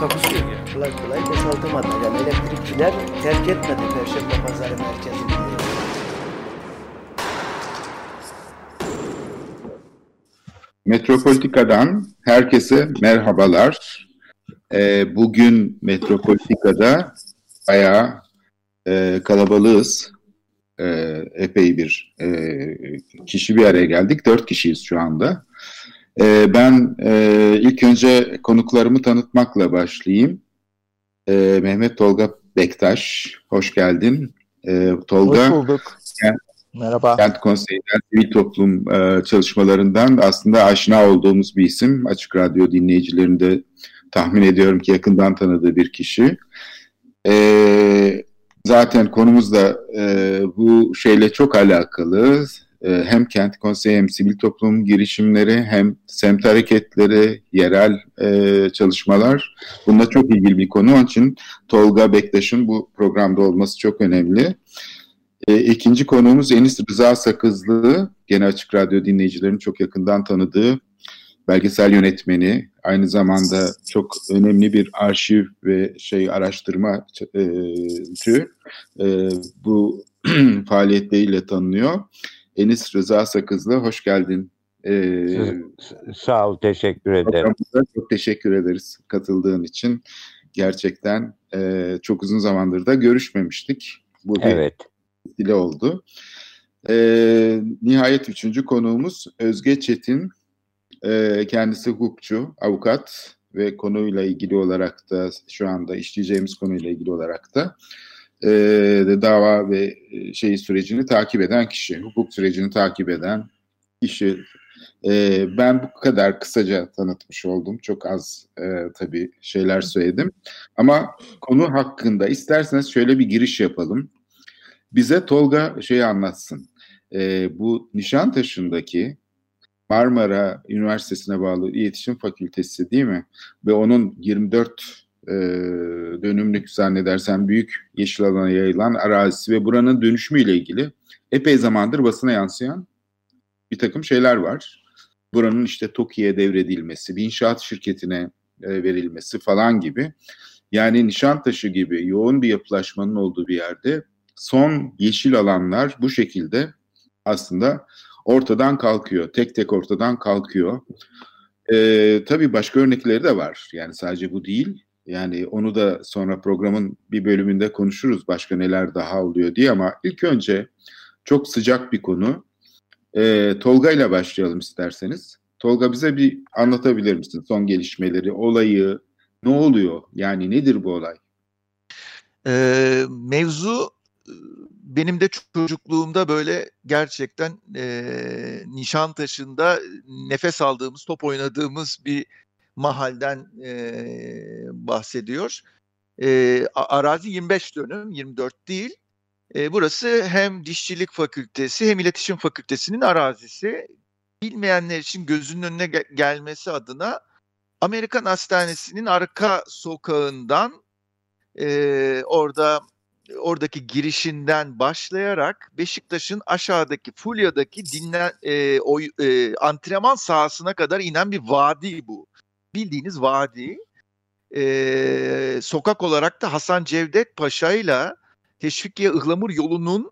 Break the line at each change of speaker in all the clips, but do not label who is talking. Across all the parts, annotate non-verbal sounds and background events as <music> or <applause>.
Takusuyor ya.
kolay kolay boşaltamadı. Yani elektrikçiler terk etmedi Perşembe Pazarı merkezini.
Metropolitika'dan herkese merhabalar. Ee, bugün Metropolitika'da bayağı e, kalabalığız. Ee, epey bir e, kişi bir araya geldik. Dört kişiyiz şu anda. Ee, ben e, ilk önce konuklarımı tanıtmakla başlayayım. Ee, Mehmet Tolga Bektaş, hoş geldin. Ee, Tolga,
Hoş bulduk.
Kent-
Merhaba.
Kent Konseyi'nden sivil toplum e, çalışmalarından aslında aşina olduğumuz bir isim. Açık Radyo dinleyicilerini de tahmin ediyorum ki yakından tanıdığı bir kişi. E, zaten konumuz da e, bu şeyle çok alakalı. E, hem Kent Konseyi hem sivil toplum girişimleri hem semt hareketleri, yerel e, çalışmalar. Bunda çok ilgili bir konu. Onun için Tolga Bektaş'ın bu programda olması çok önemli. E, ikinci konuğumuz Enis Rıza Sakızlı, gene Açık Radyo dinleyicilerinin çok yakından tanıdığı belgesel yönetmeni, aynı zamanda çok önemli bir arşiv ve şey araştırma e, tü, e, bu <clears throat> faaliyetleriyle tanınıyor. Enis Rıza Sakızlı, hoş geldin. E,
Sağ ol, teşekkür ederim.
Çok teşekkür ederiz katıldığın için. Gerçekten e, çok uzun zamandır da görüşmemiştik. Bu bir
Evet.
dile oldu. Ee, nihayet üçüncü konuğumuz Özge Çetin. Ee, kendisi hukukçu, avukat ve konuyla ilgili olarak da şu anda işleyeceğimiz konuyla ilgili olarak da e, dava ve e, şey sürecini takip eden kişi, hukuk sürecini takip eden kişi. Ee, ben bu kadar kısaca tanıtmış oldum. Çok az e, tabii şeyler söyledim. Ama konu hakkında isterseniz şöyle bir giriş yapalım bize Tolga şeyi anlatsın. Ee, bu Nişantaşı'ndaki Marmara Üniversitesi'ne bağlı İletişim Fakültesi değil mi? Ve onun 24 e, dönümlük zannedersem büyük yeşil alana yayılan arazisi ve buranın dönüşümüyle ilgili epey zamandır basına yansıyan bir takım şeyler var. Buranın işte TOKİ'ye devredilmesi, bir inşaat şirketine e, verilmesi falan gibi. Yani Nişantaşı gibi yoğun bir yapılaşmanın olduğu bir yerde son yeşil alanlar bu şekilde aslında ortadan kalkıyor. Tek tek ortadan kalkıyor. Ee, tabii başka örnekleri de var. Yani sadece bu değil. Yani onu da sonra programın bir bölümünde konuşuruz. Başka neler daha oluyor diye ama ilk önce çok sıcak bir konu. Ee, Tolga ile başlayalım isterseniz. Tolga bize bir anlatabilir misin son gelişmeleri, olayı, ne oluyor? Yani nedir bu olay?
Ee, mevzu benim de çocukluğumda böyle gerçekten e, Nişantaşı'nda nefes aldığımız, top oynadığımız bir mahalden e, bahsediyor. E, arazi 25 dönüm, 24 değil. E, burası hem Dişçilik Fakültesi hem İletişim Fakültesi'nin arazisi. Bilmeyenler için gözünün önüne ge- gelmesi adına Amerikan Hastanesi'nin arka sokağından e, orada oradaki girişinden başlayarak Beşiktaş'ın aşağıdaki Fulya'daki dinlen e, oy, e, antrenman sahasına kadar inen bir vadi bu. Bildiğiniz vadi. E, sokak olarak da Hasan Cevdet Paşa ile Teşvikiye Ihlamur yolunun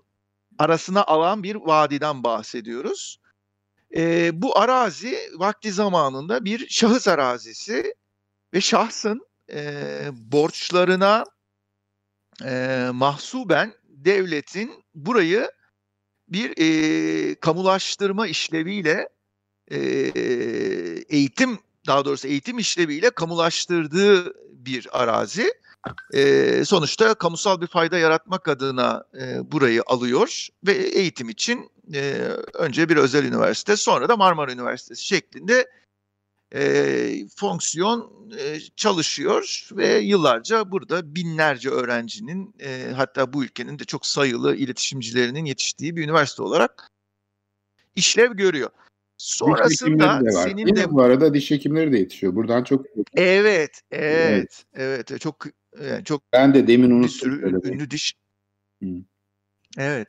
arasına alan bir vadiden bahsediyoruz. E, bu arazi vakti zamanında bir şahıs arazisi ve şahsın e, borçlarına e, mahsuben devletin burayı bir e, kamulaştırma işleviyle e, eğitim daha doğrusu eğitim işleviyle kamulaştırdığı bir arazi. E, sonuçta kamusal bir fayda yaratmak adına e, burayı alıyor ve eğitim için e, önce bir özel üniversite sonra da Marmara Üniversitesi şeklinde e, fonksiyon e, çalışıyor ve yıllarca burada binlerce öğrencinin e, hatta bu ülkenin de çok sayılı iletişimcilerinin yetiştiği bir üniversite olarak işlev görüyor.
Diş
Sonrasında
hekimleri de var.
senin
Değil
de?
Bu arada diş hekimleri de yetişiyor. Buradan çok
evet evet evet çok yani çok
ben de demin unuttum.
sürü ünlü diş.
Hı.
Evet.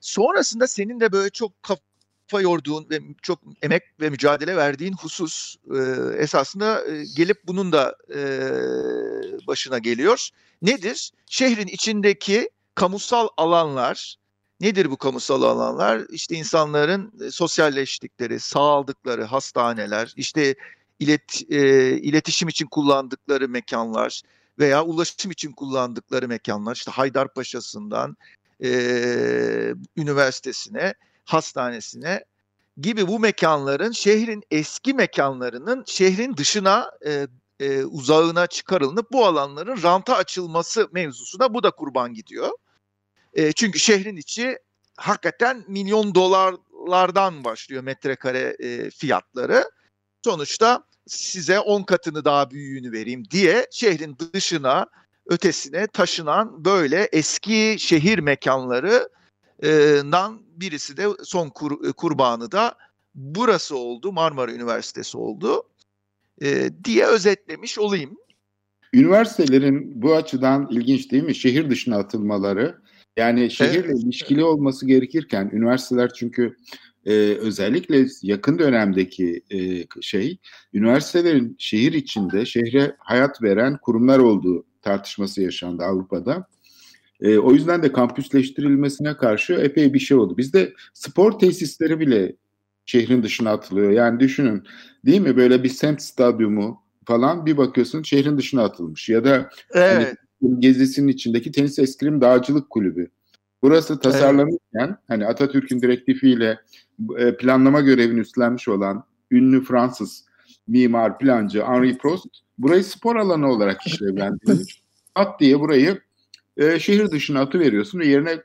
Sonrasında senin de böyle çok kafa yorduğun ve çok emek ve mücadele verdiğin husus e, esasında e, gelip bunun da e, başına geliyor. Nedir? Şehrin içindeki kamusal alanlar, nedir bu kamusal alanlar? İşte insanların e, sosyalleştikleri, sağaldıkları hastaneler, işte ilet, e, iletişim için kullandıkları mekanlar veya ulaşım için kullandıkları mekanlar, işte Haydarpaşa'sından e, üniversitesine, hastanesine gibi bu mekanların şehrin eski mekanlarının şehrin dışına e, e, uzağına çıkarılıp bu alanların ranta açılması mevzusuna bu da kurban gidiyor. E, çünkü şehrin içi hakikaten milyon dolarlardan başlıyor metrekare e, fiyatları. Sonuçta size 10 katını daha büyüğünü vereyim diye şehrin dışına ötesine taşınan böyle eski şehir mekanlarından birisi de son kur- kurbanı da burası oldu Marmara Üniversitesi oldu e, diye özetlemiş olayım.
Üniversitelerin bu açıdan ilginç değil mi? Şehir dışına atılmaları. Yani şehirle
Evet.
ilişkili olması gerekirken üniversiteler çünkü e, özellikle yakın dönemdeki e, şey üniversitelerin şehir içinde şehre hayat veren kurumlar olduğu tartışması yaşandı Avrupa'da. E, o yüzden de kampüsleştirilmesine karşı epey bir şey oldu. Bizde spor tesisleri bile şehrin dışına atılıyor. Yani düşünün değil mi böyle bir semt stadyumu falan bir bakıyorsun şehrin dışına atılmış. Ya da
Evet.
Gezisinin içindeki tenis eskrim dağcılık kulübü. Burası tasarlanırken hani Atatürk'ün direktifiyle e, planlama görevini üstlenmiş olan ünlü Fransız mimar plancı Henri Prost burayı spor alanı olarak işlevlendirmiş. <laughs> At diye burayı e, şehir dışına atıveriyorsun ve yerine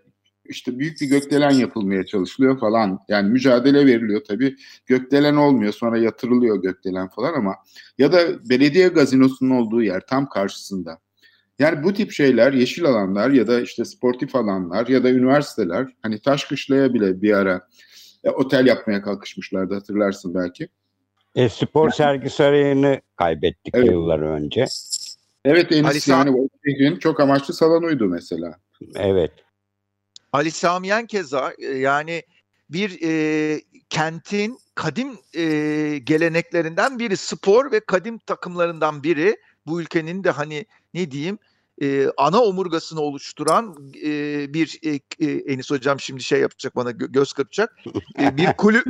işte büyük bir gökdelen yapılmaya çalışılıyor falan. Yani mücadele veriliyor tabii. Gökdelen olmuyor sonra yatırılıyor gökdelen falan ama ya da belediye gazinosunun olduğu yer tam karşısında. Yani bu tip şeyler yeşil alanlar ya da işte sportif alanlar ya da üniversiteler hani Taşkışla'ya bile bir ara e, otel yapmaya kalkışmışlardı hatırlarsın belki.
E, spor sergi sarayını kaybettik
Evet.
yıllar önce.
Evet en
Ali
iyisi yani o şehrin çok amaçlı salonuydu mesela.
Evet.
Ali Sami Yen keza e, yani bir e, kentin kadim e, geleneklerinden biri spor ve kadim takımlarından biri bu ülkenin de hani ne diyeyim e, ana omurgasını oluşturan e, bir e, e, Enis hocam şimdi şey yapacak bana gö- göz kırpacak E, bir kulüp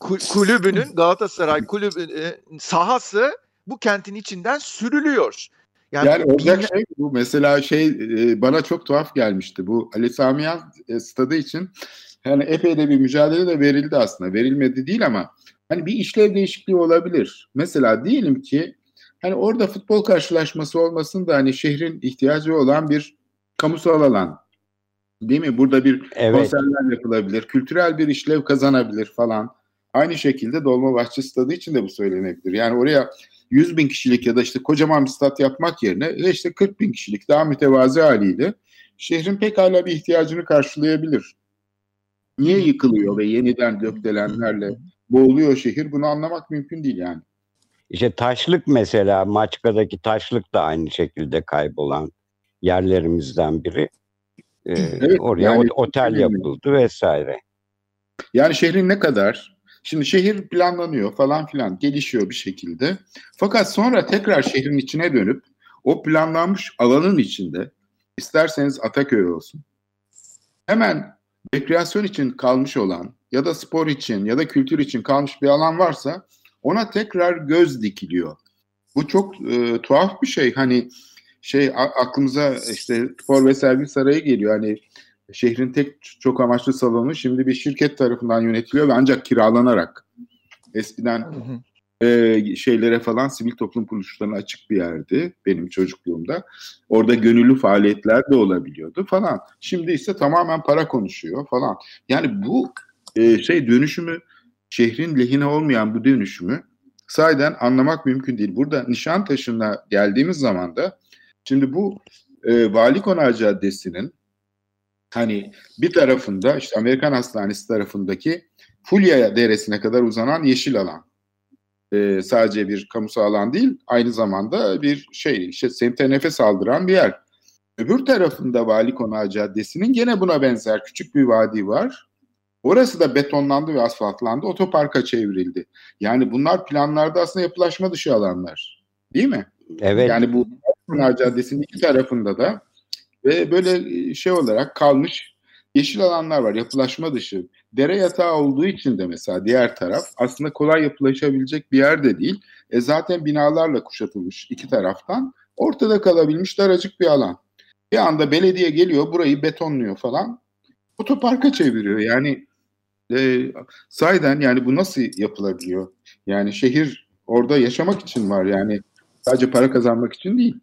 ku- kulübünün Galatasaray kulübünün sahası bu kentin içinden sürülüyor.
Yani olacak
binler-
şey bu mesela şey e, bana çok tuhaf gelmişti bu Ali Sami Yen e, stadı için hani epey de bir mücadele de verildi aslında verilmedi değil ama hani bir işlev değişikliği olabilir. Mesela diyelim ki hani orada futbol karşılaşması olmasın da hani şehrin ihtiyacı olan bir kamusal alan değil mi? Burada bir
Evet.
konserler yapılabilir, kültürel bir işlev kazanabilir falan. Aynı şekilde Dolmabahçe Stadı için de bu söylenebilir. Yani oraya 100 bin kişilik ya da işte kocaman bir stat yapmak yerine işte 40 bin kişilik daha mütevazi haliyle şehrin pekala bir ihtiyacını karşılayabilir. Niye yıkılıyor ve yeniden gökdelenlerle boğuluyor şehir bunu anlamak mümkün değil yani.
İşte taşlık mesela Maçka'daki taşlık da aynı şekilde kaybolan yerlerimizden biri. Ee,
Evet,
oraya
yani-
ot- otel yapıldı vesaire.
Yani şehrin ne kadar şimdi şehir planlanıyor falan filan gelişiyor bir şekilde. Fakat sonra tekrar şehrin içine dönüp o planlanmış alanın içinde isterseniz Ataköy olsun. Hemen rekreasyon için kalmış olan ya da spor için ya da kültür için kalmış bir alan varsa ona tekrar göz dikiliyor. Bu çok e, tuhaf bir şey. Hani şey aklımıza işte spor ve sergi sarayı geliyor. Hani şehrin tek çok amaçlı salonu şimdi bir şirket tarafından yönetiliyor ve ancak kiralanarak. Eskiden
Hı hı.
e, şeylere falan sivil toplum kuruluşlarına açık bir yerdi benim çocukluğumda. Orada gönüllü faaliyetler de olabiliyordu falan. Şimdi ise tamamen para konuşuyor falan. Yani bu e, şey dönüşümü şehrin lehine olmayan bu dönüşümü sahiden anlamak mümkün değil. Burada Nişantaşı'na geldiğimiz zaman da şimdi bu e, Vali Konağı Caddesi'nin hani bir tarafında işte Amerikan Hastanesi tarafındaki Fulya Deresi'ne kadar uzanan yeşil alan. E, sadece bir kamusal alan değil, aynı zamanda bir şey, işte semte nefes aldıran bir yer. Öbür tarafında Vali Konağı Caddesi'nin gene buna benzer küçük bir vadi var. Orası da betonlandı ve asfaltlandı, otoparka çevrildi. Yani bunlar planlarda aslında yapılaşma dışı alanlar. Değil mi?
Evet.
Yani bu Pınar Caddesi'nin iki tarafında da ve böyle şey olarak kalmış yeşil alanlar var. Yapılaşma dışı. Dere yatağı olduğu için de mesela diğer taraf aslında kolay yapılaşabilecek bir yer de değil. E zaten binalarla kuşatılmış iki taraftan. Ortada kalabilmiş daracık bir alan. Bir anda belediye geliyor burayı betonluyor falan. Otoparka çeviriyor. Yani e, sahiden yani bu nasıl yapılabiliyor? Yani şehir orada yaşamak için var yani sadece para kazanmak için değil.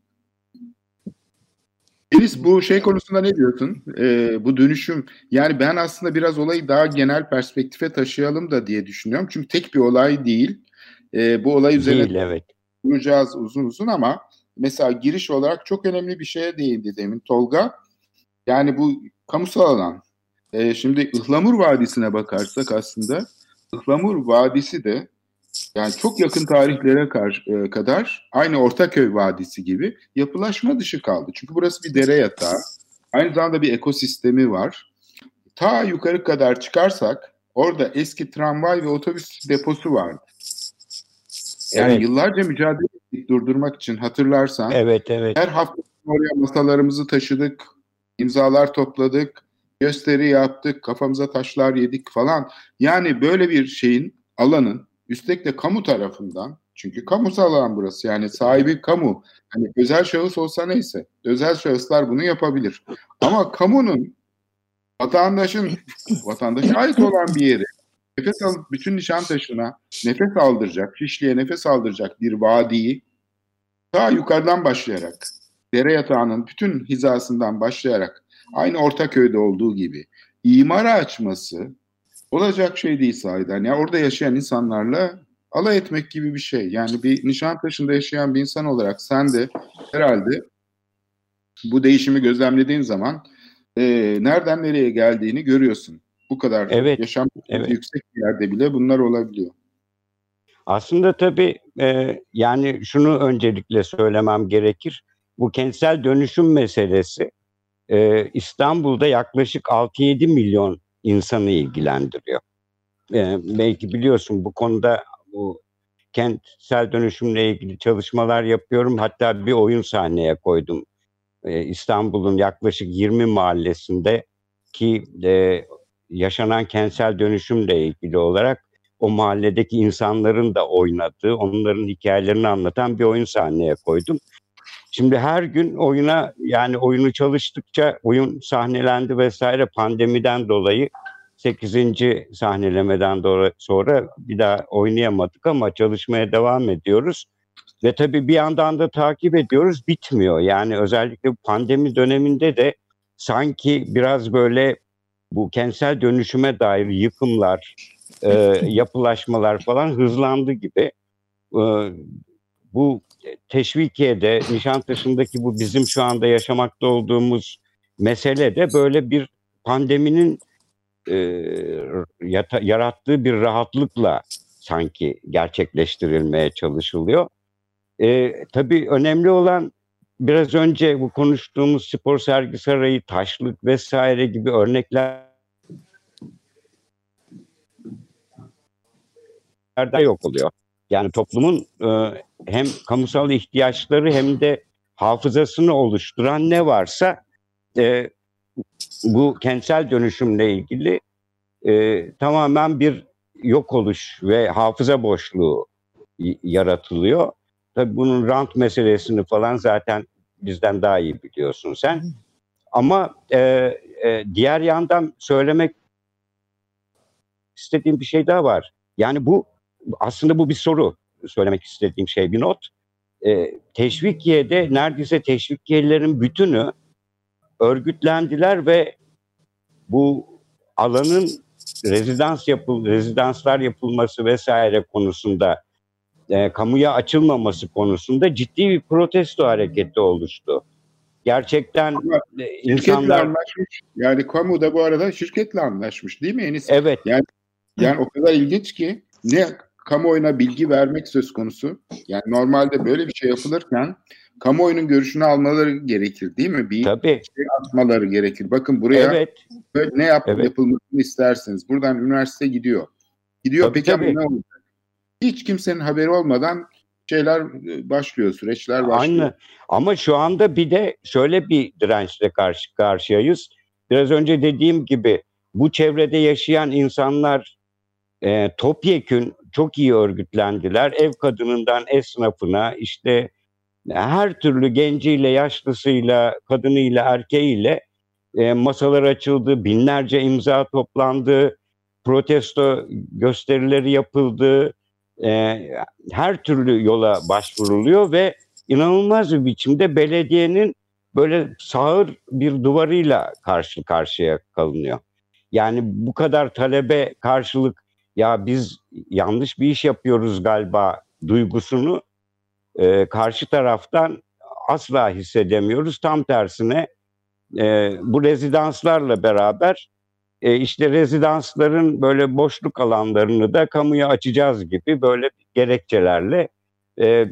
Deniz bu şey konusunda ne diyorsun? Ee, bu dönüşüm yani ben aslında biraz olayı daha genel perspektife taşıyalım da diye düşünüyorum. Çünkü tek bir olay değil. Ee, bu olay üzerine
Değil, evet.
duracağız uzun uzun ama mesela giriş olarak çok önemli bir şeye değindi demin Tolga. Yani bu kamusal alan. Ee, şimdi Ihlamur Vadisi'ne bakarsak aslında Ihlamur Vadisi de yani çok yakın tarihlere e, kadar aynı Ortaköy Vadisi gibi yapılaşma dışı kaldı. Çünkü burası bir dere yatağı. Aynı zamanda bir ekosistemi var. Ta yukarı kadar çıkarsak orada eski tramvay ve otobüs deposu vardı. Yani
Evet.
yıllarca mücadele ettik durdurmak için hatırlarsan.
Evet, evet.
Her hafta oraya masalarımızı taşıdık, imzalar topladık, gösteri yaptık, kafamıza taşlar yedik falan. Yani böyle bir şeyin, alanın, üstelik de kamu tarafından, çünkü kamusal alan burası yani sahibi kamu. Hani özel şahıs olsa neyse, özel şahıslar bunu yapabilir. Ama kamunun, vatandaşın, vatandaşa ait olan bir yeri, nefes alıp bütün Nişantaşı'na nefes aldıracak, Şişli'ye nefes aldıracak bir vadiyi ta yukarıdan başlayarak, dere yatağının bütün hizasından başlayarak aynı Ortaköy'de olduğu gibi imara açması olacak şey değil sahiden. Ya orada yaşayan insanlarla alay etmek gibi bir şey. Yani bir Nişantaşı'nda yaşayan bir insan olarak sen de herhalde bu değişimi gözlemlediğin zaman e, nereden nereye geldiğini görüyorsun. Bu kadar
Evet,
yaşam
evet.
yüksek bir yerde bile bunlar olabiliyor.
Aslında tabii e, yani şunu öncelikle söylemem gerekir. Bu kentsel dönüşüm meselesi e, İstanbul'da yaklaşık 6-7 milyon insanı ilgilendiriyor. E, belki biliyorsun bu konuda bu kentsel dönüşümle ilgili çalışmalar yapıyorum. Hatta bir oyun sahneye koydum. E, İstanbul'un yaklaşık 20 mahallesinde ki e, yaşanan kentsel dönüşümle ilgili olarak o mahalledeki insanların da oynadığı, onların hikayelerini anlatan bir oyun sahneye koydum. Şimdi her gün oyuna yani oyunu çalıştıkça oyun sahnelendi vesaire pandemiden dolayı 8. sahnelemeden sonra bir daha oynayamadık ama çalışmaya devam ediyoruz. Ve tabii bir yandan da takip ediyoruz bitmiyor. Yani özellikle pandemi döneminde de sanki biraz böyle bu kentsel dönüşüme dair yıkımlar, e, yapılaşmalar falan hızlandı gibi. E, bu Teşvikiye'de, Nişantaşı'ndaki bu bizim şu anda yaşamakta olduğumuz mesele de böyle bir pandeminin e, yata- yarattığı bir rahatlıkla sanki gerçekleştirilmeye çalışılıyor. E, tabii önemli olan biraz önce bu konuştuğumuz spor sergi sarayı, taşlık vesaire gibi örnekler yok oluyor. Yani toplumun e, hem kamusal ihtiyaçları hem de hafızasını oluşturan ne varsa e, bu kentsel dönüşümle ilgili e, tamamen bir yok oluş ve hafıza boşluğu yaratılıyor. Tabii bunun rant meselesini falan zaten bizden daha iyi biliyorsun sen. Ama e, e, diğer yandan söylemek istediğim bir şey daha var. Yani bu aslında bu bir soru söylemek istediğim şey bir not. E, Teşvikiye'de neredeyse Teşvikiyelilerin bütünü örgütlendiler ve bu alanın rezidans yapıl rezidanslar yapılması vesaire konusunda e, kamuya açılmaması konusunda ciddi bir protesto hareketi oluştu. Gerçekten
Ama
e, insanlar
anlaşmış. Yani kamu da bu arada şirketle anlaşmış değil mi Enis?
evet
Yani o kadar ilginç ki ne kamuoyuna bilgi vermek söz konusu. Yani normalde böyle bir şey yapılırken kamuoyunun görüşünü almaları gerekir değil mi? Bir
tabii
atmaları gerekir. Bakın buraya
evet
böyle ne yap
Evet.
yapılmasını isterseniz. Buradan üniversite gidiyor. Gidiyor
Tabii,
peki
tabii.
ne olacak? Hiç kimsenin haberi olmadan şeyler e, başlıyor, süreçler başlıyor.
Aynı. Ama şu anda bir de şöyle bir dirençle karşı karşıyayız. Biraz önce dediğim gibi bu çevrede yaşayan insanlar e, topyekün çok iyi örgütlendiler. Ev kadınından esnafına işte her türlü genciyle, yaşlısıyla, kadınıyla, erkeğiyle e, masalar açıldı, binlerce imza toplandı, protesto gösterileri yapıldı. E, her türlü yola başvuruluyor ve inanılmaz bir biçimde belediyenin böyle sağır bir duvarıyla karşı karşıya kalınıyor. Yani bu kadar talebe karşılık ya biz yanlış bir iş yapıyoruz galiba duygusunu e, karşı taraftan asla hissedemiyoruz. Tam tersine e, bu rezidanslarla beraber e, işte rezidansların böyle boşluk alanlarını da kamuya açacağız gibi böyle gerekçelerle e,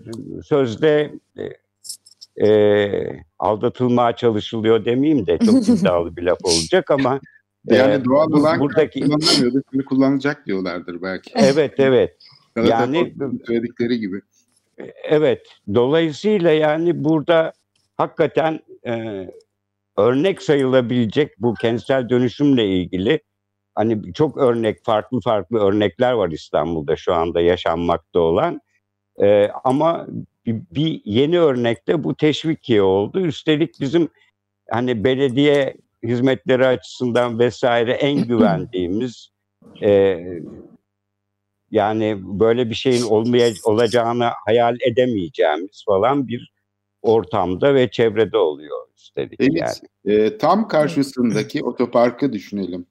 sözde e, e, aldatılmaya çalışılıyor demeyeyim de çok <laughs> iddialı bir laf olacak ama
Yani
e,
doğal olan
buradaki
kullanamıyordu, şimdi kullanacak diyorlardır belki.
evet evet <laughs> yani-
söyledikleri gibi.
Evet, dolayısıyla yani burada hakikaten e, örnek sayılabilecek bu kentsel dönüşümle ilgili hani çok örnek, farklı farklı örnekler var İstanbul'da şu anda yaşanmakta olan. E, ama bir, bir yeni örnekte bu teşvikiye oldu. Üstelik bizim hani belediye hizmetleri açısından vesaire en <clears throat> güvendiğimiz e, yani böyle bir şeyin olmaya olacağını hayal edemeyeceğimiz falan bir ortamda ve çevrede oluyor üstelik
Evet.
yani.
E, tam karşısındaki <clears throat> otoparkı düşünelim.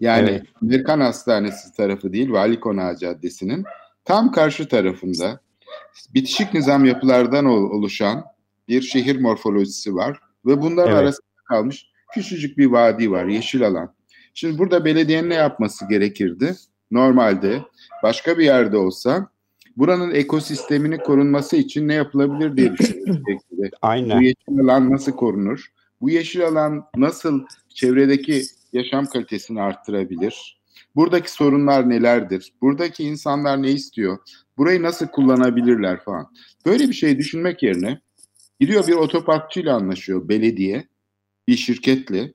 Yani
Evet.
Amerikan Hastanesi tarafı değil, Vali Konağı Caddesi'nin tam karşı tarafında bitişik nizam yapılardan ol- oluşan bir şehir morfolojisi var ve bunların
Evet.
arasında kalmış küçücük bir vadi var, yeşil alan. Şimdi burada belediyenin ne yapması gerekirdi? Normalde başka bir yerde olsa buranın ekosisteminin korunması için ne yapılabilir diye <clears throat> belki de. Bu
Aynen.
yeşil alan nasıl korunur? Bu yeşil alan nasıl çevredeki yaşam kalitesini arttırabilir? Buradaki sorunlar nelerdir? Buradaki insanlar ne istiyor? Burayı nasıl kullanabilirler falan. Böyle bir şey düşünmek yerine gidiyor bir otoparkçıyla anlaşıyor belediye bir şirketle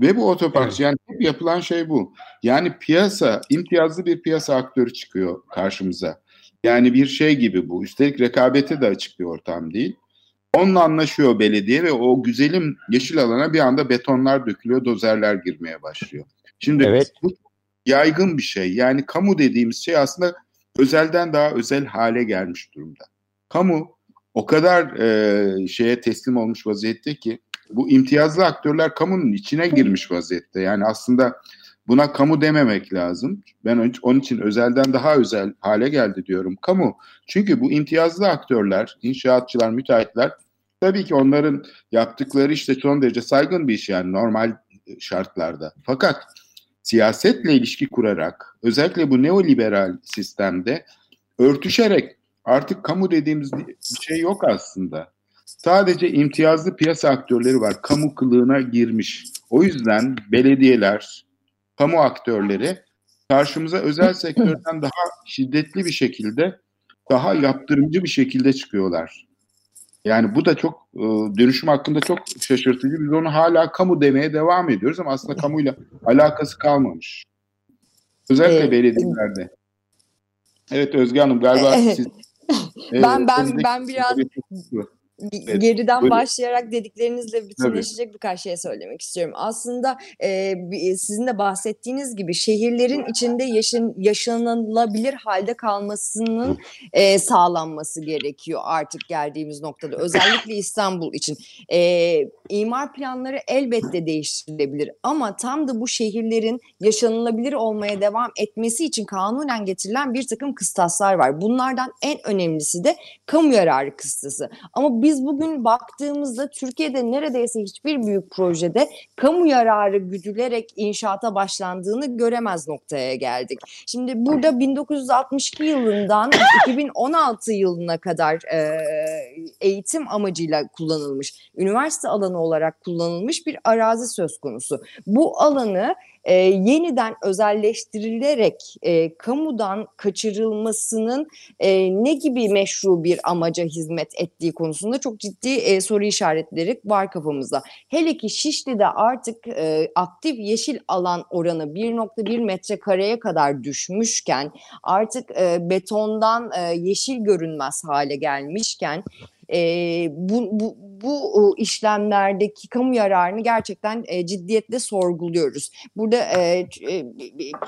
ve bu otoparkçı yani hep yapılan şey bu. Yani piyasa imtiyazlı bir piyasa aktörü çıkıyor karşımıza. Yani bir şey gibi bu. Üstelik rekabete de açık bir ortam değil. Onunla anlaşıyor belediye ve o güzelim yeşil alana bir anda betonlar dökülüyor, dozerler girmeye başlıyor. Şimdi
Evet.
bu yaygın bir şey. Yani kamu dediğimiz şey aslında özelden daha özel hale gelmiş durumda. Kamu o kadar e, şeye teslim olmuş vaziyette ki bu imtiyazlı aktörler kamunun içine girmiş vaziyette. Yani aslında buna kamu dememek lazım. Ben onun- için özelden daha özel hale geldi diyorum. Kamu. Çünkü bu imtiyazlı aktörler, inşaatçılar, müteahhitler tabii ki onların yaptıkları işte son derece saygın bir iş yani normal şartlarda. Fakat siyasetle ilişki kurarak özellikle bu neoliberal sistemde örtüşerek artık kamu dediğimiz bir şey yok aslında. Sadece imtiyazlı piyasa aktörleri var. Kamu kılığına girmiş. O yüzden belediyeler, kamu aktörleri karşımıza özel sektörden daha şiddetli bir şekilde, daha yaptırımcı bir şekilde çıkıyorlar. Yani bu da çok e, dönüşüm hakkında çok şaşırtıcı. Biz onu hala kamu demeye devam ediyoruz ama aslında kamuyla alakası kalmamış. Özellikle
Ee,
belediyelerde. Evet Özge Hanım galiba
Evet.
siz... <laughs>
Ben- ben-
elinizdeki-
ben biraz- Bir
Evet,
Geriden
buyurun.
başlayarak dediklerinizle bütünleşecek birkaç şey söylemek istiyorum. Aslında e, sizin de bahsettiğiniz gibi şehirlerin içinde yaşın, yaşanılabilir halde kalmasının e, sağlanması gerekiyor artık geldiğimiz noktada. Özellikle İstanbul için. E, imar planları elbette değiştirilebilir ama tam da bu şehirlerin yaşanılabilir olmaya devam etmesi için kanunen getirilen bir takım kıstaslar var. Bunlardan en önemlisi de kamu yararı kıstası. Ama biz bugün baktığımızda Türkiye'de neredeyse hiçbir büyük projede kamu yararı güdülerek inşaata başlandığını göremez noktaya geldik. Şimdi burada 1962 yılından <laughs> 2016 yılına kadar e, eğitim amacıyla kullanılmış, üniversite alanı olarak kullanılmış bir arazi söz konusu. Bu alanı e, yeniden özelleştirilerek e, kamudan kaçırılmasının e, ne gibi meşru bir amaca hizmet ettiği konusunda çok ciddi e, soru işaretleri var kafamızda. Hele ki Şişli'de artık e, aktif yeşil alan oranı 1.1 metrekareye kadar düşmüşken artık e, betondan e, yeşil görünmez hale gelmişken e, bu, bu, bu işlemlerdeki kamu yararını gerçekten e, ciddiyetle sorguluyoruz. Burada e,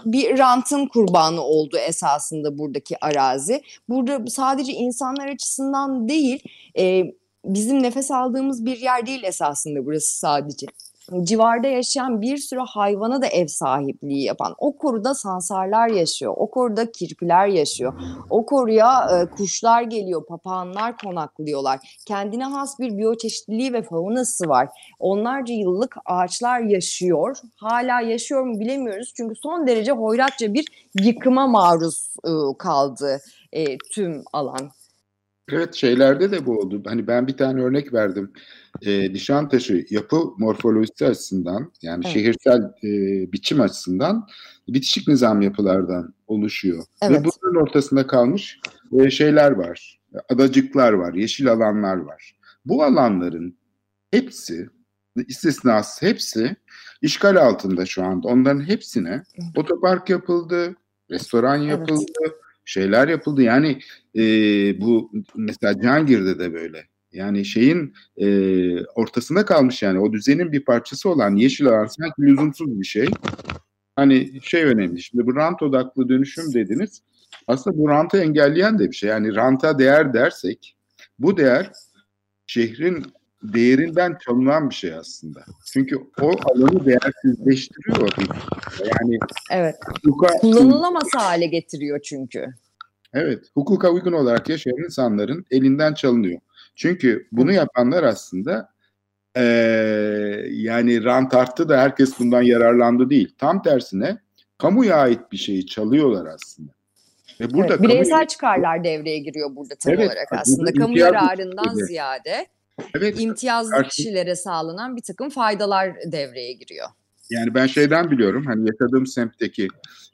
bir rantın kurbanı oldu esasında buradaki arazi. Burada sadece insanlar açısından değil, e, bizim nefes aldığımız bir yer değil esasında burası sadece. Civarda yaşayan bir sürü hayvana da ev sahipliği yapan, o koruda sansarlar yaşıyor, o koruda kirpiler yaşıyor, o koruya e, kuşlar geliyor, papağanlar konaklıyorlar. Kendine has bir biyoçeşitliliği ve faunası var. Onlarca yıllık ağaçlar yaşıyor. Hala yaşıyor mu bilemiyoruz. Çünkü son derece hoyratça bir yıkıma maruz e, kaldı e, tüm alan.
Evet şeylerde de bu oldu. Hani ben bir tane örnek verdim. E, Nişantaşı yapı morfolojisi açısından yani
Evet.
şehirsel e, biçim açısından bitişik nizam yapılardan oluşuyor. Ve
Evet.
bunların ortasında kalmış e, şeyler var. Adacıklar var, yeşil alanlar var. Bu alanların hepsi istisnasız hepsi işgal altında şu anda. Onların hepsine otopark yapıldı, restoran yapıldı, şeyler yapıldı. Yani e, bu mesela Cihangir'de de böyle. Yani şeyin e, ortasında kalmış yani o düzenin bir parçası olan yeşil alan sanki lüzumsuz bir şey. Hani şey önemli. Şimdi bu rant odaklı dönüşüm dediniz. Aslında bu rantı engelleyen de bir şey. Yani ranta değer dersek bu değer şehrin değerinden çalınan bir şey aslında. Çünkü o alanı değersizleştiriyor. Yani
Evet.
hukuka,
Kullanılamaz hale getiriyor çünkü.
Evet, hukuka uygun olarak yaşayan insanların elinden çalınıyor. Çünkü bunu yapanlar aslında eee, yani rant arttı da herkes bundan yararlandı değil. Tam tersine kamuya ait bir şeyi çalıyorlar aslında. Ve burada
Evet, bireysel çıkarlar devreye giriyor burada tam
Evet,
olarak aslında. Kamu yararından
ilişkileri.
ziyade
evet,
imtiyazlı
karşı-
kişilere sağlanan bir takım faydalar devreye giriyor.
Yani ben şeyden biliyorum hani yaşadığım semtteki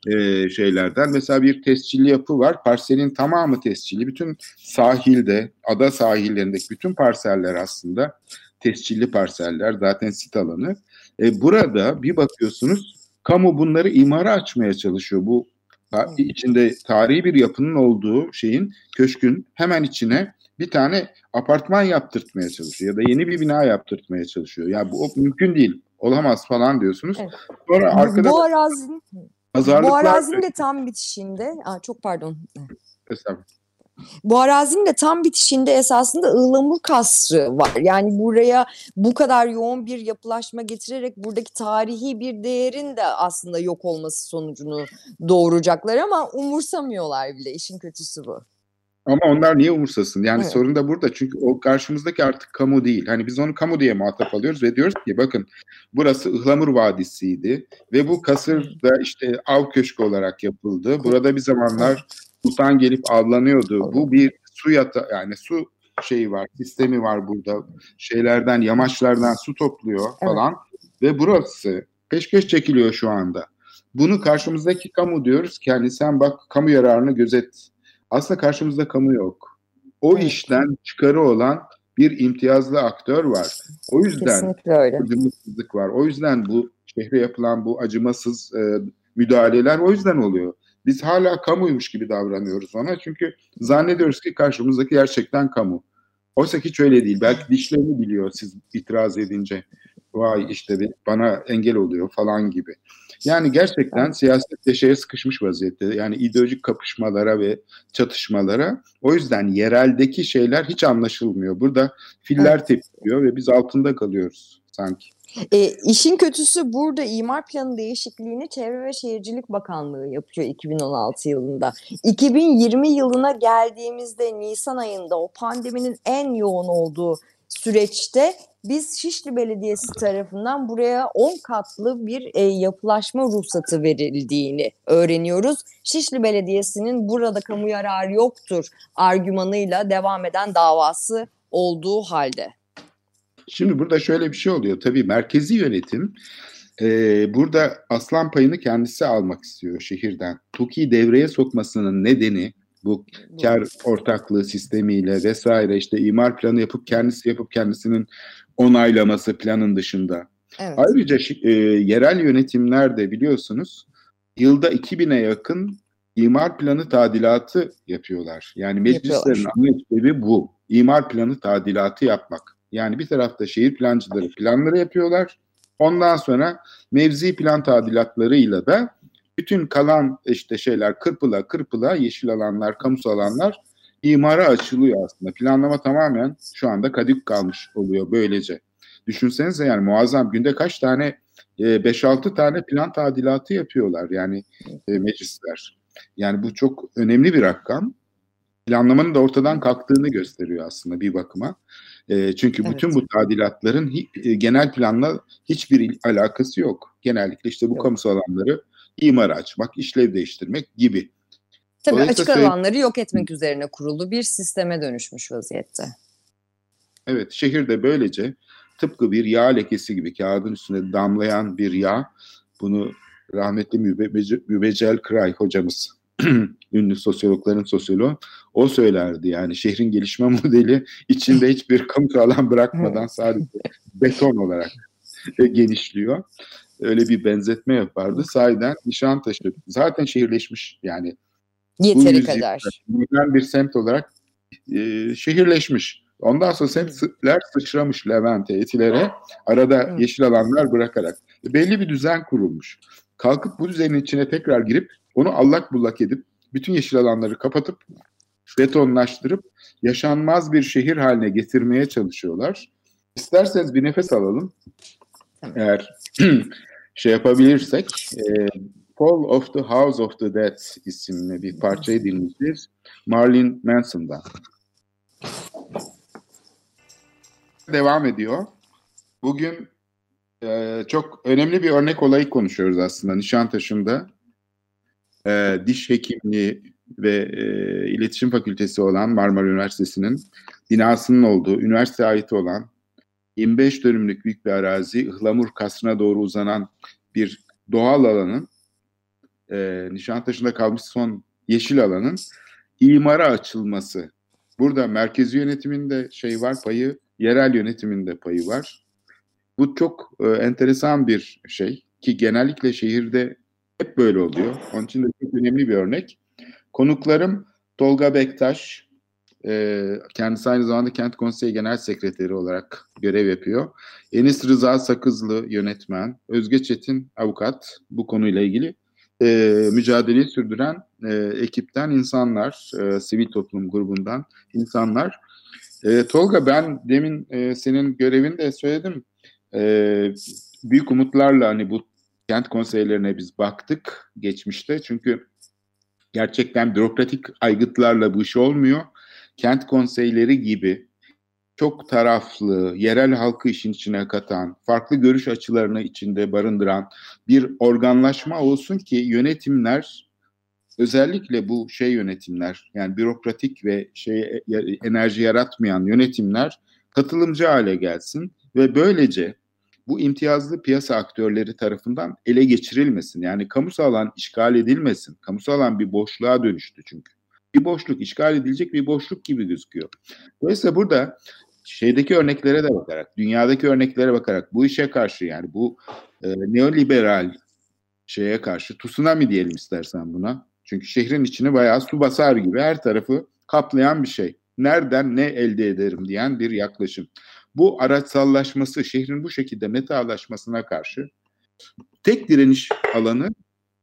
e, şeylerden mesela bir tescilli yapı var. Parselin tamamı tescilli. Bütün sahilde, ada sahillerindeki bütün parseller aslında tescilli parseller. Zaten sit alanı. E, burada bir bakıyorsunuz kamu bunları imara açmaya çalışıyor. Bu ta- içinde tarihi bir yapının olduğu şeyin köşkün hemen içine bir tane apartman yaptırtmaya çalışıyor ya da yeni bir bina yaptırtmaya çalışıyor. Ya bu o mümkün değil. Olamaz falan diyorsunuz.
Evet.
Sonra arkada
bu arazinin bu arazinin de tam bitişinde, Aa, çok pardon.
Estağfurullah.
Bu arazinin de tam bitişinde esasında Ihlamur Kasrı var. Yani buraya bu kadar yoğun bir yapılaşma getirerek buradaki tarihi bir değerin de aslında yok olması sonucunu doğuracaklar ama umursamıyorlar bile. İşin kötüsü bu.
Ama onlar niye umursasın? Yani
Evet.
sorun da burada. Çünkü o karşımızdaki artık kamu değil. Hani biz onu kamu diye muhatap alıyoruz ve diyoruz ki bakın burası Ihlamur Vadisi'ydi ve bu kasırda işte av köşkü olarak yapıldı. Burada bir zamanlar sultan gelip avlanıyordu. Bu bir su yata yani su şeyi var, sistemi var burada. Şeylerden, yamaçlardan su topluyor falan ve burası peşkeş çekiliyor şu anda. Bunu karşımızdaki kamu diyoruz ki hani sen bak kamu yararını gözet. Aslında karşımızda kamu yok. O
Evet.
işten çıkarı olan bir imtiyazlı aktör var. O yüzden acımasızlık var. O yüzden bu şehre yapılan bu acımasız e, müdahaleler o yüzden oluyor. Biz hala kamuymuş gibi davranıyoruz ona çünkü zannediyoruz ki karşımızdaki gerçekten kamu. Oysa ki hiç öyle değil. Belki dişlerini biliyor siz itiraz edince. Vay işte bana engel oluyor falan gibi. Yani gerçekten siyasette şeye sıkışmış vaziyette. Yani ideolojik kapışmalara ve çatışmalara. O yüzden yereldeki şeyler hiç anlaşılmıyor. Burada filler tepkiyor ve biz altında kalıyoruz sanki.
E, işin kötüsü burada imar planı değişikliğini Çevre ve Şehircilik Bakanlığı yapıyor 2016 yılında. 2020 yılına geldiğimizde Nisan ayında o pandeminin en yoğun olduğu süreçte biz Şişli Belediyesi tarafından buraya 10 katlı bir e, yapılaşma ruhsatı verildiğini öğreniyoruz. Şişli Belediyesi'nin burada kamu yararı yoktur argümanıyla devam eden davası olduğu halde.
Şimdi burada şöyle bir şey oluyor. Tabii merkezi yönetim e, burada aslan payını kendisi almak istiyor şehirden. TOKİ'yi devreye sokmasının nedeni bu kar ortaklığı sistemiyle vesaire işte imar planı yapıp kendisi yapıp kendisinin onaylaması planın dışında.
Evet.
Ayrıca e, yerel yönetimler de biliyorsunuz yılda 2000'e yakın imar planı tadilatı yapıyorlar. Yani meclislerin işlevi bu. İmar planı tadilatı yapmak. Yani bir tarafta şehir plancıları planları yapıyorlar. Ondan sonra mevzi plan tadilatlarıyla da bütün kalan işte şeyler kırpıla kırpıla yeşil alanlar, kamusal alanlar imara açılıyor aslında. Planlama tamamen şu anda kadük kalmış oluyor böylece. Düşünsenize yani muazzam günde kaç tane e, 5-6 tane plan tadilatı yapıyorlar yani e, meclisler. Yani bu çok önemli bir rakam. Planlamanın da ortadan kalktığını gösteriyor aslında bir bakıma. E, çünkü
Evet.
bütün bu tadilatların e, genel planla hiçbir alakası yok. Genellikle işte bu
Yok.
kamusal alanları imara açmak, işlev değiştirmek gibi.
Tabii açık
söyle-
alanları yok etmek üzerine kurulu bir sisteme dönüşmüş vaziyette.
Evet, şehirde böylece tıpkı bir yağ lekesi gibi kağıdın üstüne damlayan bir yağ. Bunu rahmetli Mübe- Mübecel Kray hocamız, <clears throat> ünlü sosyologların sosyoloğu, o söylerdi. Yani şehrin gelişme <laughs> modeli içinde hiçbir kamu alan bırakmadan sadece beton olarak genişliyor. Öyle bir benzetme yapardı. Sahiden Nişantaşı zaten şehirleşmiş yani
Yeteri
yüzyılda
kadar.
modern bir semt olarak e, şehirleşmiş. Ondan sonra semtler sıçramış Levent'e, Etiler'e arada
Evet.
yeşil alanlar bırakarak. E, belli bir düzen kurulmuş. Kalkıp bu düzenin içine tekrar girip onu allak bullak edip bütün yeşil alanları kapatıp betonlaştırıp yaşanmaz bir şehir haline getirmeye çalışıyorlar. İsterseniz bir nefes alalım. Eğer <clears throat> şey yapabilirsek e, Fall of the House of the Dead isimli bir parçayı dinleyeceğiz. Marilyn Manson'dan. Devam ediyor. Bugün e, çok önemli bir örnek olayı konuşuyoruz aslında Nişantaşı'nda. E, diş hekimliği ve e, iletişim fakültesi olan Marmara Üniversitesi'nin binasının olduğu, üniversiteye ait olan 25 dönümlük büyük bir arazi, Ihlamur Kasrı'na doğru uzanan bir doğal alanın e, Nişantaşı'nda kalmış son yeşil alanın imara açılması. Burada merkezi yönetiminde şey var payı, yerel yönetiminde payı var. Bu çok e, enteresan bir şey ki genellikle şehirde hep böyle oluyor. Onun için de çok önemli bir örnek. Konuklarım Tolga Bektaş, e, kendisi aynı zamanda Kent Konseyi Genel Sekreteri olarak görev yapıyor. Enis Rıza Sakızlı yönetmen, Özge Çetin avukat bu konuyla ilgili e, mücadeleyi sürdüren e, ekipten insanlar, e, sivil toplum grubundan insanlar. E, Tolga ben demin e, senin görevini de söyledim. E, büyük umutlarla hani bu kent konseylerine biz baktık geçmişte. Çünkü gerçekten bürokratik aygıtlarla bu iş olmuyor. Kent konseyleri gibi çok taraflı, yerel halkı işin içine katan, farklı görüş açılarını içinde barındıran bir organlaşma olsun ki yönetimler özellikle bu şey yönetimler yani bürokratik ve şey enerji yaratmayan yönetimler katılımcı hale gelsin ve böylece bu imtiyazlı piyasa aktörleri tarafından ele geçirilmesin. Yani kamusal alan işgal edilmesin. Kamusal alan bir boşluğa dönüştü çünkü. Bir boşluk işgal edilecek bir boşluk gibi gözüküyor. Dolayısıyla burada şeydeki örneklere de bakarak, dünyadaki örneklere bakarak bu işe karşı yani bu e, neoliberal şeye karşı tsunami diyelim istersen buna. Çünkü şehrin içini bayağı su basar gibi her tarafı kaplayan bir şey. nereden ne elde ederim diyen bir yaklaşım. Bu araçsallaşması, şehrin bu şekilde metalaşmasına karşı tek direniş alanı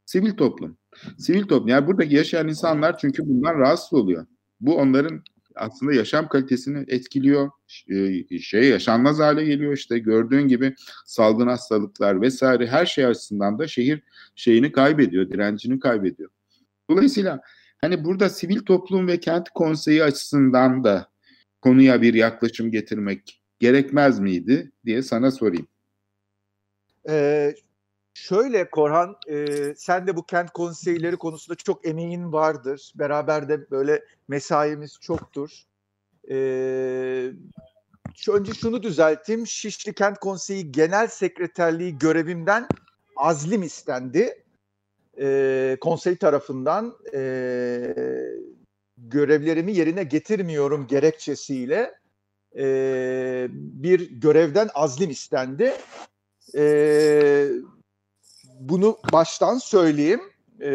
sivil toplum. Sivil toplum. Yani buradaki yaşayan insanlar çünkü bundan rahatsız oluyor. Bu onların aslında yaşam kalitesini etkiliyor. Şey yaşanmaz hale geliyor işte gördüğün gibi salgın hastalıklar vesaire her şey açısından da şehir şeyini kaybediyor, direncini kaybediyor. Dolayısıyla hani burada sivil toplum ve kent konseyi açısından da konuya bir yaklaşım getirmek gerekmez miydi diye sana sorayım.
Ee, şöyle Korhan, e, sen de bu kent konseyleri konusunda çok emeğin vardır. Beraber de böyle mesaimiz çoktur. Ee, şu, önce şunu düzelteyim. Şişli Kent Konseyi Genel Sekreterliği görevimden azlim istendi. Ee, konsey tarafından e, görevlerimi yerine getirmiyorum gerekçesiyle e, bir görevden azlim istendi. E, bunu baştan söyleyeyim. E,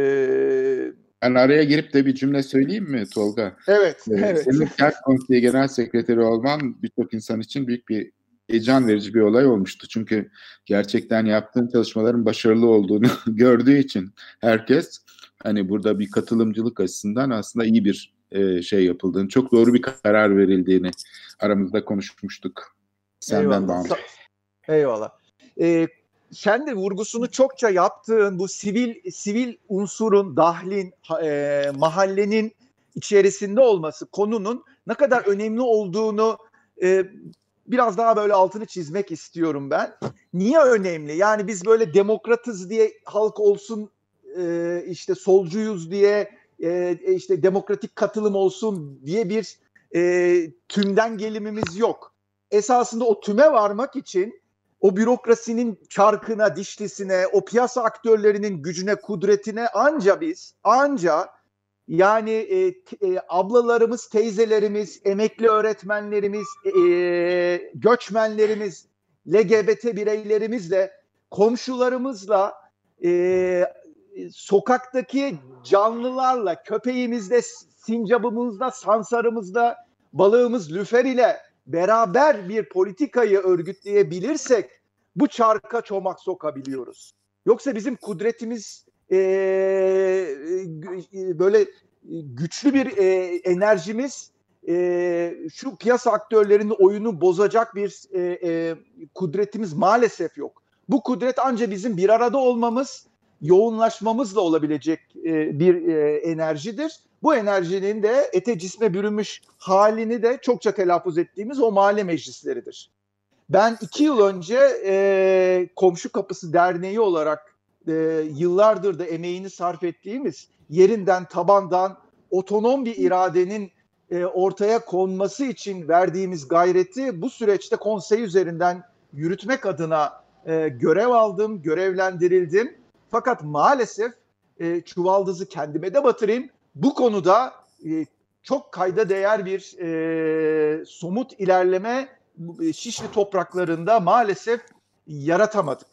ben araya girip de bir cümle söyleyeyim mi Tolga?
Evet.
Ee,
evet.
Senin Kent Konseyi Genel Sekreteri olman birçok insan için büyük bir heyecan verici bir olay olmuştu. Çünkü gerçekten yaptığın çalışmaların başarılı olduğunu <laughs> gördüğü için herkes hani burada bir katılımcılık açısından aslında iyi bir e, şey yapıldığını, çok doğru bir karar verildiğini aramızda konuşmuştuk. Senden bağımlı.
Eyvallah. Ee, sen de vurgusunu çokça yaptığın bu sivil sivil unsurun, dahlin, e, mahallenin içerisinde olması konunun ne kadar önemli olduğunu e, biraz daha böyle altını çizmek istiyorum ben. Niye önemli? Yani biz böyle demokratız diye halk olsun, e, işte solcuyuz diye e, işte demokratik katılım olsun diye bir e, tümden gelimimiz yok. Esasında o tüme varmak için o bürokrasinin çarkına, dişlisine, o piyasa aktörlerinin gücüne, kudretine anca biz, anca yani e, e, ablalarımız, teyzelerimiz, emekli öğretmenlerimiz, e, göçmenlerimiz, LGBT bireylerimizle, komşularımızla, e, sokaktaki canlılarla, köpeğimizle, sincabımızla, sansarımızla, balığımız lüfer ile beraber bir politikayı örgütleyebilirsek bu çarka çomak sokabiliyoruz. Yoksa bizim kudretimiz e, böyle güçlü bir e, enerjimiz e, şu piyasa aktörlerinin oyunu bozacak bir e, e, kudretimiz maalesef yok. Bu kudret ancak bizim bir arada olmamız, yoğunlaşmamızla olabilecek e, bir e, enerjidir. Bu enerjinin de ete cisme bürünmüş halini de çokça telaffuz ettiğimiz o mahalle meclisleridir. Ben iki yıl önce e, Komşu Kapısı Derneği olarak e, yıllardır da emeğini sarf ettiğimiz yerinden tabandan otonom bir iradenin e, ortaya konması için verdiğimiz gayreti bu süreçte konsey üzerinden yürütmek adına e, görev aldım, görevlendirildim. Fakat maalesef e, çuvaldızı kendime de batırayım. Bu konuda e, çok kayda değer bir e, somut ilerleme e, Şişli topraklarında maalesef yaratamadık.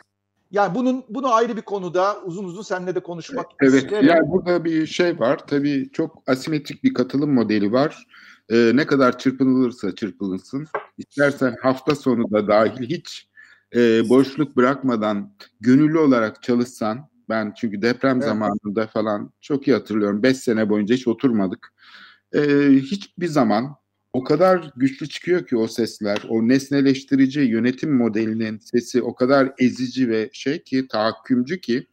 Yani bunun bunu ayrı bir konuda uzun uzun seninle de konuşmak
evet,
isterim.
Yani burada bir şey var. Tabii çok asimetrik bir katılım modeli var. Ee, ne kadar çırpınılırsa çırpılınsın. İstersen hafta sonu da dahil hiç e, boşluk bırakmadan gönüllü olarak çalışsan ben çünkü deprem evet. zamanında falan çok iyi hatırlıyorum. Beş sene boyunca hiç oturmadık. Ee, hiçbir zaman o kadar güçlü çıkıyor ki o sesler, o nesneleştirici yönetim modelinin sesi o kadar ezici ve şey ki tahakkümcü ki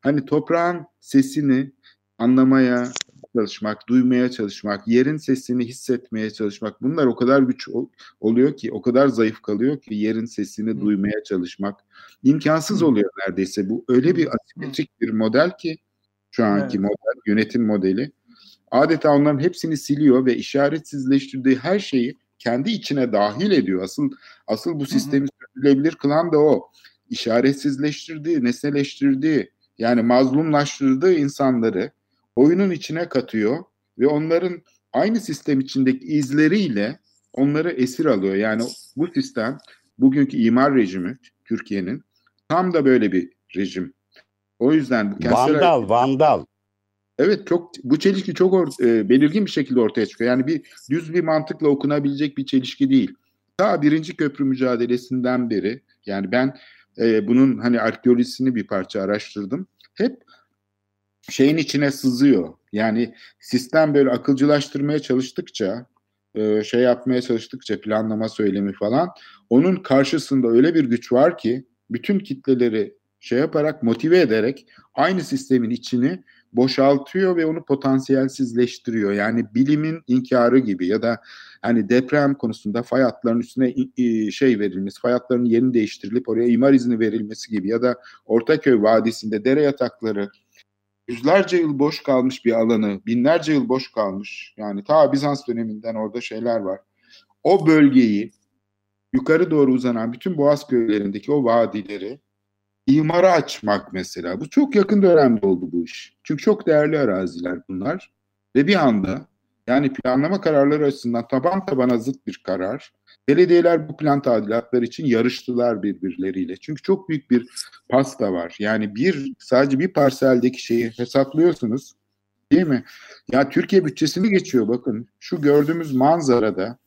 hani toprağın sesini anlamaya çalışmak, duymaya çalışmak, yerin sesini hissetmeye çalışmak bunlar o kadar güç oluyor ki, o kadar zayıf kalıyor ki yerin sesini Hı. duymaya çalışmak imkansız Hı. oluyor neredeyse. Bu öyle bir asimetrik bir model ki şu anki evet. model, yönetim modeli adeta onların hepsini siliyor ve işaretsizleştirdiği her şeyi kendi içine dahil ediyor. Asıl asıl bu sistemi sürdürülebilir kılan da o. İşaretsizleştirdiği, nesneleştirdiği, yani mazlumlaştırdığı insanları oyunun içine katıyor ve onların aynı sistem içindeki izleriyle onları esir alıyor. Yani bu sistem bugünkü imar rejimi Türkiye'nin tam da böyle bir rejim. O yüzden
bu Vandal, vandal.
Evet çok bu çelişki çok or, e, belirgin bir şekilde ortaya çıkıyor. Yani bir düz bir mantıkla okunabilecek bir çelişki değil. Ta birinci köprü mücadelesinden beri yani ben e, bunun hani arkeolojisini bir parça araştırdım. Hep şeyin içine sızıyor. Yani sistem böyle akılcılaştırmaya çalıştıkça e, şey yapmaya çalıştıkça planlama söylemi falan onun karşısında öyle bir güç var ki bütün kitleleri şey yaparak motive ederek aynı sistemin içini boşaltıyor ve onu potansiyelsizleştiriyor. Yani bilimin inkarı gibi ya da hani deprem konusunda fay hatlarının üstüne şey verilmesi, fay hatlarının yerini değiştirilip oraya imar izni verilmesi gibi ya da Ortaköy Vadisi'nde dere yatakları yüzlerce yıl boş kalmış bir alanı, binlerce yıl boş kalmış. Yani ta Bizans döneminden orada şeyler var. O bölgeyi yukarı doğru uzanan bütün Boğaz köylerindeki o vadileri imara açmak mesela. Bu çok yakın dönemde oldu bu iş. Çünkü çok değerli araziler bunlar. Ve bir anda yani planlama kararları açısından taban tabana zıt bir karar. Belediyeler bu plan tadilatları için yarıştılar birbirleriyle. Çünkü çok büyük bir pasta var. Yani bir sadece bir parseldeki şeyi hesaplıyorsunuz. Değil mi? Ya Türkiye bütçesini geçiyor bakın. Şu gördüğümüz manzarada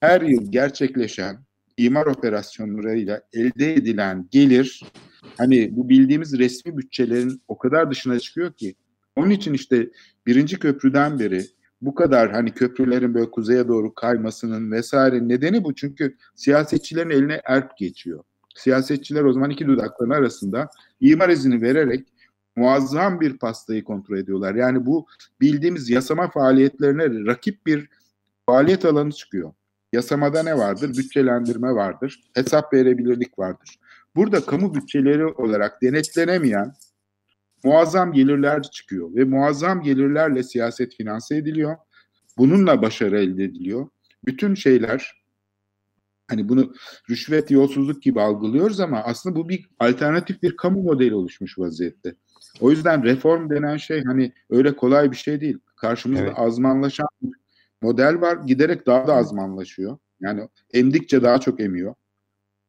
her yıl gerçekleşen imar operasyonlarıyla elde edilen gelir hani bu bildiğimiz resmi bütçelerin o kadar dışına çıkıyor ki onun için işte birinci köprüden beri bu kadar hani köprülerin böyle kuzeye doğru kaymasının vesaire nedeni bu. Çünkü siyasetçilerin eline erp geçiyor. Siyasetçiler o zaman iki dudakların arasında imar izni vererek muazzam bir pastayı kontrol ediyorlar. Yani bu bildiğimiz yasama faaliyetlerine rakip bir faaliyet alanı çıkıyor. Yasamada ne vardır? Bütçelendirme vardır. Hesap verebilirlik vardır. Burada kamu bütçeleri olarak denetlenemeyen muazzam gelirler çıkıyor ve muazzam gelirlerle siyaset finanse ediliyor. Bununla başarı elde ediliyor. Bütün şeyler hani bunu rüşvet, yolsuzluk gibi algılıyoruz ama aslında bu bir alternatif bir kamu modeli oluşmuş vaziyette. O yüzden reform denen şey hani öyle kolay bir şey değil. Karşımızda evet. azmanlaşan bir model var. Giderek daha da azmanlaşıyor. Yani emdikçe daha çok emiyor.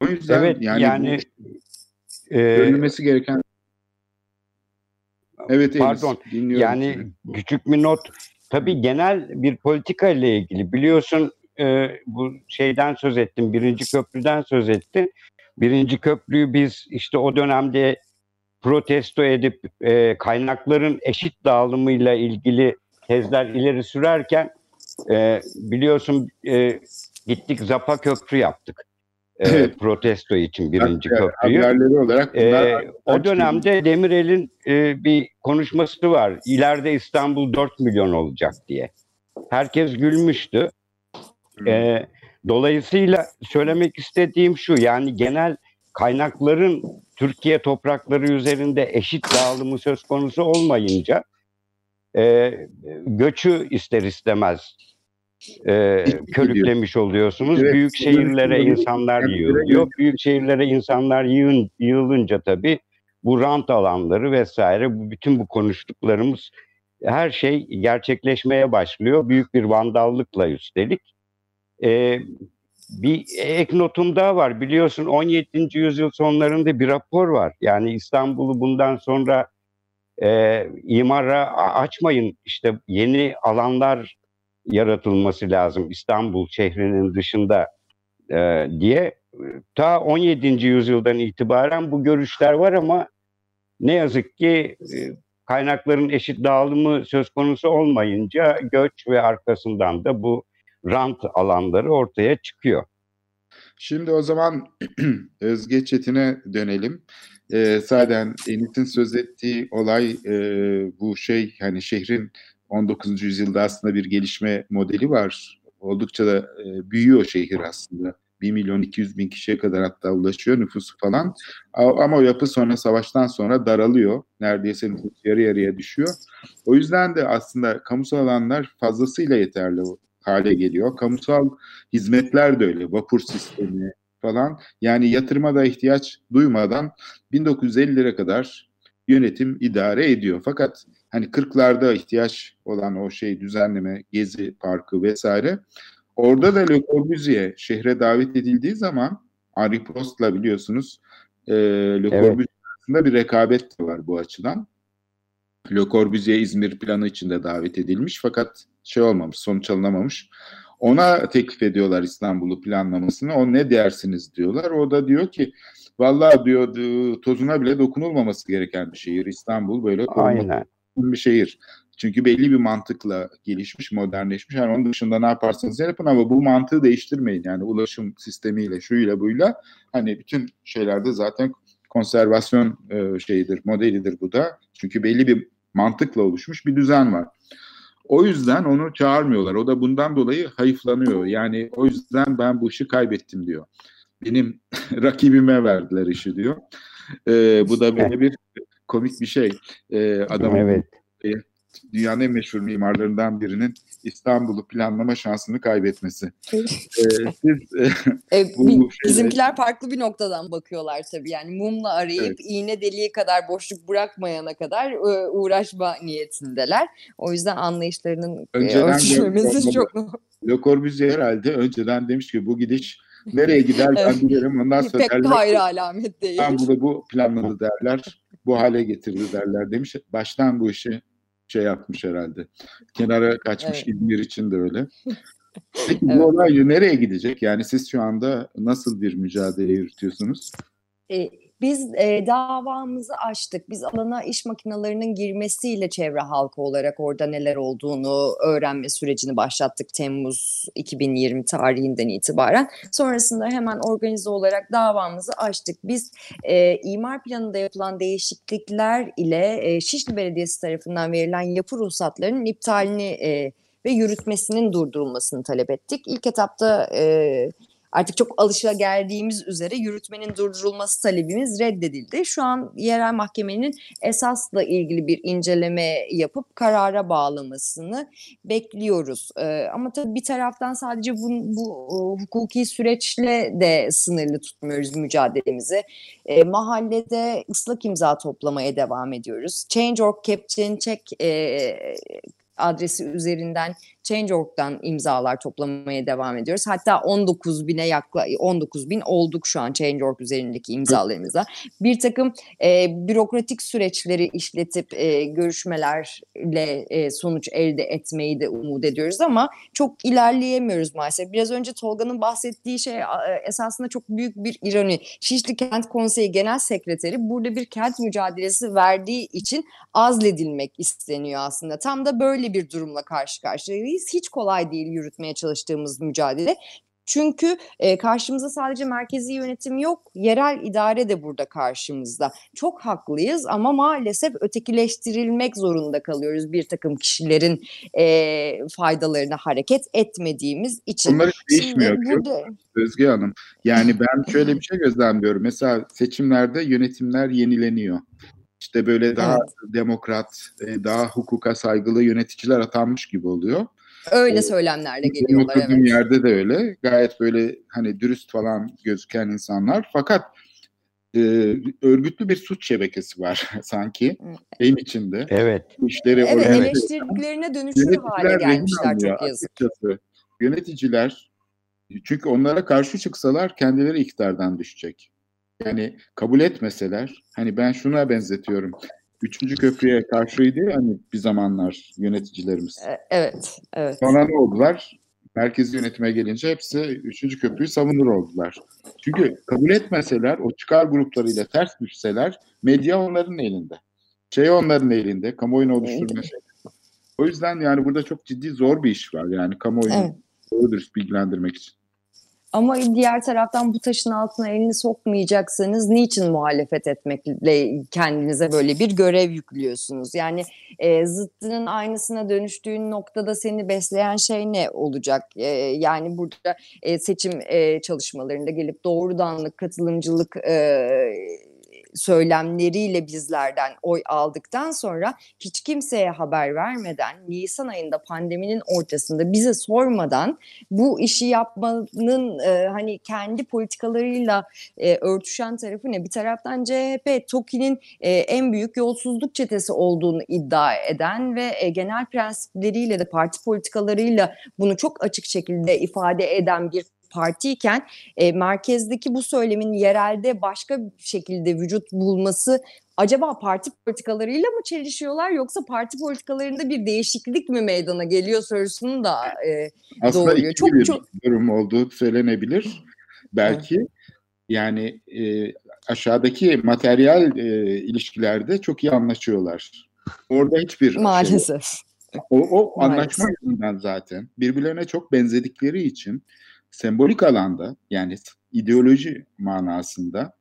O yüzden evet, yani, yani bu, e, gereken
Evet, Pardon. Dinliyorum. Yani küçük bir not. Tabii genel bir politika ile ilgili biliyorsun e, bu şeyden söz ettim. Birinci köprüden söz ettim. Birinci köprüyü biz işte o dönemde protesto edip e, kaynakların eşit dağılımıyla ilgili tezler ileri sürerken e, biliyorsun e, gittik Zapa Köprü yaptık e, protesto için birinci köprüyü. Haberleri olarak e, o dönemde Demirel'in e, bir konuşması var. İleride İstanbul 4 milyon olacak diye. Herkes gülmüştü. Hmm. E, dolayısıyla söylemek istediğim şu yani genel kaynakların Türkiye toprakları üzerinde eşit dağılımı söz konusu olmayınca e, göçü ister istemez e, körüklemiş oluyorsunuz. Evet, büyük şehirlere insanlar yığılıyor. Büyük şehirlere insanlar yığın, yığılınca tabii bu rant alanları vesaire bu bütün bu konuştuklarımız her şey gerçekleşmeye başlıyor. Büyük bir vandallıkla üstelik. Ee, bir ek notum daha var. Biliyorsun 17. yüzyıl sonlarında bir rapor var. Yani İstanbul'u bundan sonra e, imara açmayın. İşte yeni alanlar yaratılması lazım İstanbul şehrinin dışında e, diye ta 17. yüzyıldan itibaren bu görüşler var ama ne yazık ki e, kaynakların eşit dağılımı söz konusu olmayınca göç ve arkasından da bu rant alanları ortaya çıkıyor.
Şimdi o zaman <clears throat> Özge Çetin'e dönelim. Ee, zaten Enit'in söz ettiği olay e, bu şey hani şehrin 19. yüzyılda aslında bir gelişme modeli var. Oldukça da e, büyüyor şehir aslında. 1 milyon 200 bin kişiye kadar hatta ulaşıyor nüfusu falan. Ama o yapı sonra savaştan sonra daralıyor. Neredeyse nüfus yarı yarıya düşüyor. O yüzden de aslında kamusal alanlar fazlasıyla yeterli hale geliyor. Kamusal hizmetler de öyle. Vapur sistemi falan. Yani yatırıma da ihtiyaç duymadan 1950'lere kadar yönetim idare ediyor. Fakat hani 40'larda ihtiyaç olan o şey düzenleme, gezi parkı vesaire. Orada da Le Corbusier şehre davet edildiği zaman Henri Prost'la biliyorsunuz e, Le evet. Corbusier arasında bir rekabet de var bu açıdan. Le Corbusier İzmir planı içinde davet edilmiş fakat şey olmamış, sonuç alınamamış. Ona teklif ediyorlar İstanbul'u planlamasını. O ne dersiniz diyorlar. O da diyor ki vallahi diyor tozuna bile dokunulmaması gereken bir şehir İstanbul böyle
Aynen.
Bir şehir. Çünkü belli bir mantıkla gelişmiş, modernleşmiş. Yani onun dışında ne yaparsanız yapın ama bu mantığı değiştirmeyin. Yani ulaşım sistemiyle, şuyla buyla hani bütün şeylerde zaten konservasyon e, şeyidir, modelidir bu da. Çünkü belli bir mantıkla oluşmuş bir düzen var. O yüzden onu çağırmıyorlar. O da bundan dolayı hayıflanıyor. Yani o yüzden ben bu işi kaybettim diyor. Benim <laughs> rakibime verdiler işi diyor. E, bu da böyle bir komik bir şey. E, adamın
Evet.
dünyanın en meşhur mimarlarından birinin İstanbul'u planlama şansını kaybetmesi. Ee, siz e,
E, <laughs>
Bu
bi-
şeyde-
bizimkiler farklı bir noktadan bakıyorlar tabii. Yani mumla arayıp
Evet.
iğne deliği kadar boşluk bırakmayana kadar e, uğraşma niyetindeler. O yüzden anlayışlarının e,
Önceden
ölçülmesi
de-
çok
Le Corbusier herhalde önceden demiş ki bu gidiş nereye gider ben bilirim. Ondan sonra
pek
derler
hayır alamet değil.
İstanbul'u bu planladı derler. Bu hale getirdi derler demiş. Baştan bu işi şey yapmış herhalde. Kenara kaçmış
Evet.
İzmir için de öyle. <laughs> Peki
Evet.
bu olay nereye gidecek? Yani siz şu anda nasıl bir mücadele yürütüyorsunuz?
E, biz e, davamızı açtık. Biz alana iş makinelerinin girmesiyle çevre halkı olarak orada neler olduğunu öğrenme sürecini başlattık Temmuz 2020 tarihinden itibaren. Sonrasında hemen organize olarak davamızı açtık. Biz e, imar planında yapılan değişiklikler ile e, Şişli Belediyesi tarafından verilen yapı ruhsatlarının iptalini e, ve yürütmesinin durdurulmasını talep ettik. İlk etapta e, artık çok alışa geldiğimiz üzere yürütmenin durdurulması talebimiz reddedildi. Şu an yerel mahkemenin esasla ilgili bir inceleme yapıp karara bağlamasını bekliyoruz. Ee, ama tabii bir taraftan sadece bu, bu e, hukuki süreçle de sınırlı tutmuyoruz mücadelemizi. Ee, mahallede ıslak imza toplamaya devam ediyoruz. Change.org Check e, adresi üzerinden Change.org'dan imzalar toplamaya devam ediyoruz. Hatta 19 bine yakla 19 bin olduk şu an Change.org üzerindeki imzalarımıza. Bir takım e, bürokratik süreçleri işletip e, görüşmelerle e, sonuç elde etmeyi de umut ediyoruz ama çok ilerleyemiyoruz maalesef. Biraz önce Tolga'nın bahsettiği şey e, esasında çok büyük bir ironi. Şişli Kent Konseyi Genel Sekreteri burada bir kent mücadelesi verdiği için azledilmek isteniyor aslında. Tam da böyle bir durumla karşı karşıyayız. Hiç kolay değil yürütmeye çalıştığımız mücadele. Çünkü e, karşımızda sadece merkezi yönetim yok, yerel idare de burada karşımızda. Çok haklıyız ama maalesef ötekileştirilmek zorunda kalıyoruz bir takım kişilerin e, faydalarına hareket etmediğimiz için.
Onlar hiç değişmiyor. ki.
burada
Özge Hanım. Yani ben <laughs> şöyle bir şey gözlemliyorum. Mesela seçimlerde yönetimler yenileniyor. İşte böyle daha demokrat, e, daha hukuka saygılı yöneticiler atanmış gibi oluyor.
Öyle söylemlerle geliyorlar.
oturduğum
Evet.
yerde de öyle. Gayet böyle hani dürüst falan gözüken insanlar. Fakat e, örgütlü bir suç şebekesi var <laughs> sanki şeyin içinde.
Evet.
İşleri
Evet,
organize
eleştirdiklerine dönüşür hale gelmişler çok yazık.
açıkçası. Yöneticiler çünkü onlara karşı çıksalar kendileri iktidardan düşecek. Yani kabul etmeseler hani ben şuna benzetiyorum. Üçüncü köprüye karşıydı hani bir zamanlar yöneticilerimiz.
E, Evet, evet.
Sonra ne oldular? Merkezi yönetime gelince hepsi üçüncü köprüyü savunur oldular. Çünkü kabul etmeseler, o çıkar gruplarıyla ters düşseler medya onların elinde. Şey onların elinde, kamuoyunu oluşturma şey. O yüzden yani burada çok ciddi zor bir iş var yani kamuoyunu
Evet.
doğru dürüst bilgilendirmek için.
Ama diğer taraftan bu taşın altına elini sokmayacaksanız niçin muhalefet etmekle kendinize böyle bir görev yüklüyorsunuz? Yani e, zıttının aynısına dönüştüğün noktada seni besleyen şey ne olacak? E, yani burada e, seçim e, çalışmalarında gelip doğrudanlık, katılımcılık e, söylemleriyle bizlerden oy aldıktan sonra hiç kimseye haber vermeden Nisan ayında pandeminin ortasında bize sormadan bu işi yapmanın e, hani kendi politikalarıyla e, örtüşen tarafı ne? Bir taraftan CHP TOKİ'nin e, en büyük yolsuzluk çetesi olduğunu iddia eden ve e, genel prensipleriyle de parti politikalarıyla bunu çok açık şekilde ifade eden bir partiyken e, merkezdeki bu söylemin yerelde başka bir şekilde vücut bulması acaba parti politikalarıyla mı çelişiyorlar yoksa parti politikalarında bir değişiklik mi meydana geliyor sorusunu da e,
Aslında
doğuruyor. Çok
bir
çok
durum olduğu söylenebilir. Belki yani e, aşağıdaki materyal e, ilişkilerde çok iyi anlaşıyorlar. Orada hiçbir şey
maalesef.
O, o
Maalesef.
anlaşma yüzünden zaten birbirlerine çok benzedikleri için sembolik alanda yani ideoloji manasında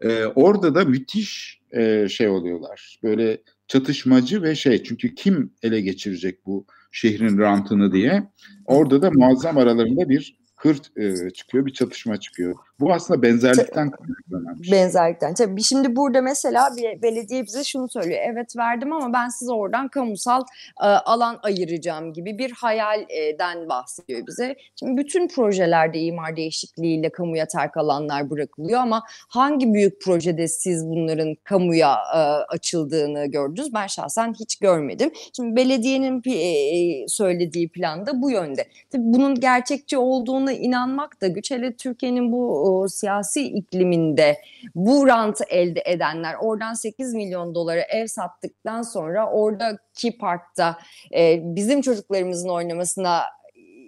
e, orada da müthiş e, şey oluyorlar. Böyle çatışmacı ve şey çünkü kim ele geçirecek bu şehrin rantını diye orada da muazzam aralarında bir hırt e, çıkıyor, bir çatışma çıkıyor. Bu aslında benzerlikten kaynaklanan bir şey.
Benzerlikten. Tabii şimdi burada mesela bir belediye bize şunu söylüyor. Evet verdim ama ben size oradan kamusal e, alan ayıracağım gibi bir hayalden bahsediyor bize. Şimdi bütün projelerde imar değişikliğiyle kamuya terk alanlar bırakılıyor ama hangi büyük projede siz bunların kamuya e, açıldığını gördünüz? Ben şahsen hiç görmedim. Şimdi belediyenin e, söylediği plan da bu yönde. Tabii bunun gerçekçi olduğuna inanmak da güç. Hele Türkiye'nin bu o, siyasi ikliminde bu rantı elde edenler oradan 8 milyon dolara ev sattıktan sonra oradaki parkta e, bizim çocuklarımızın oynamasına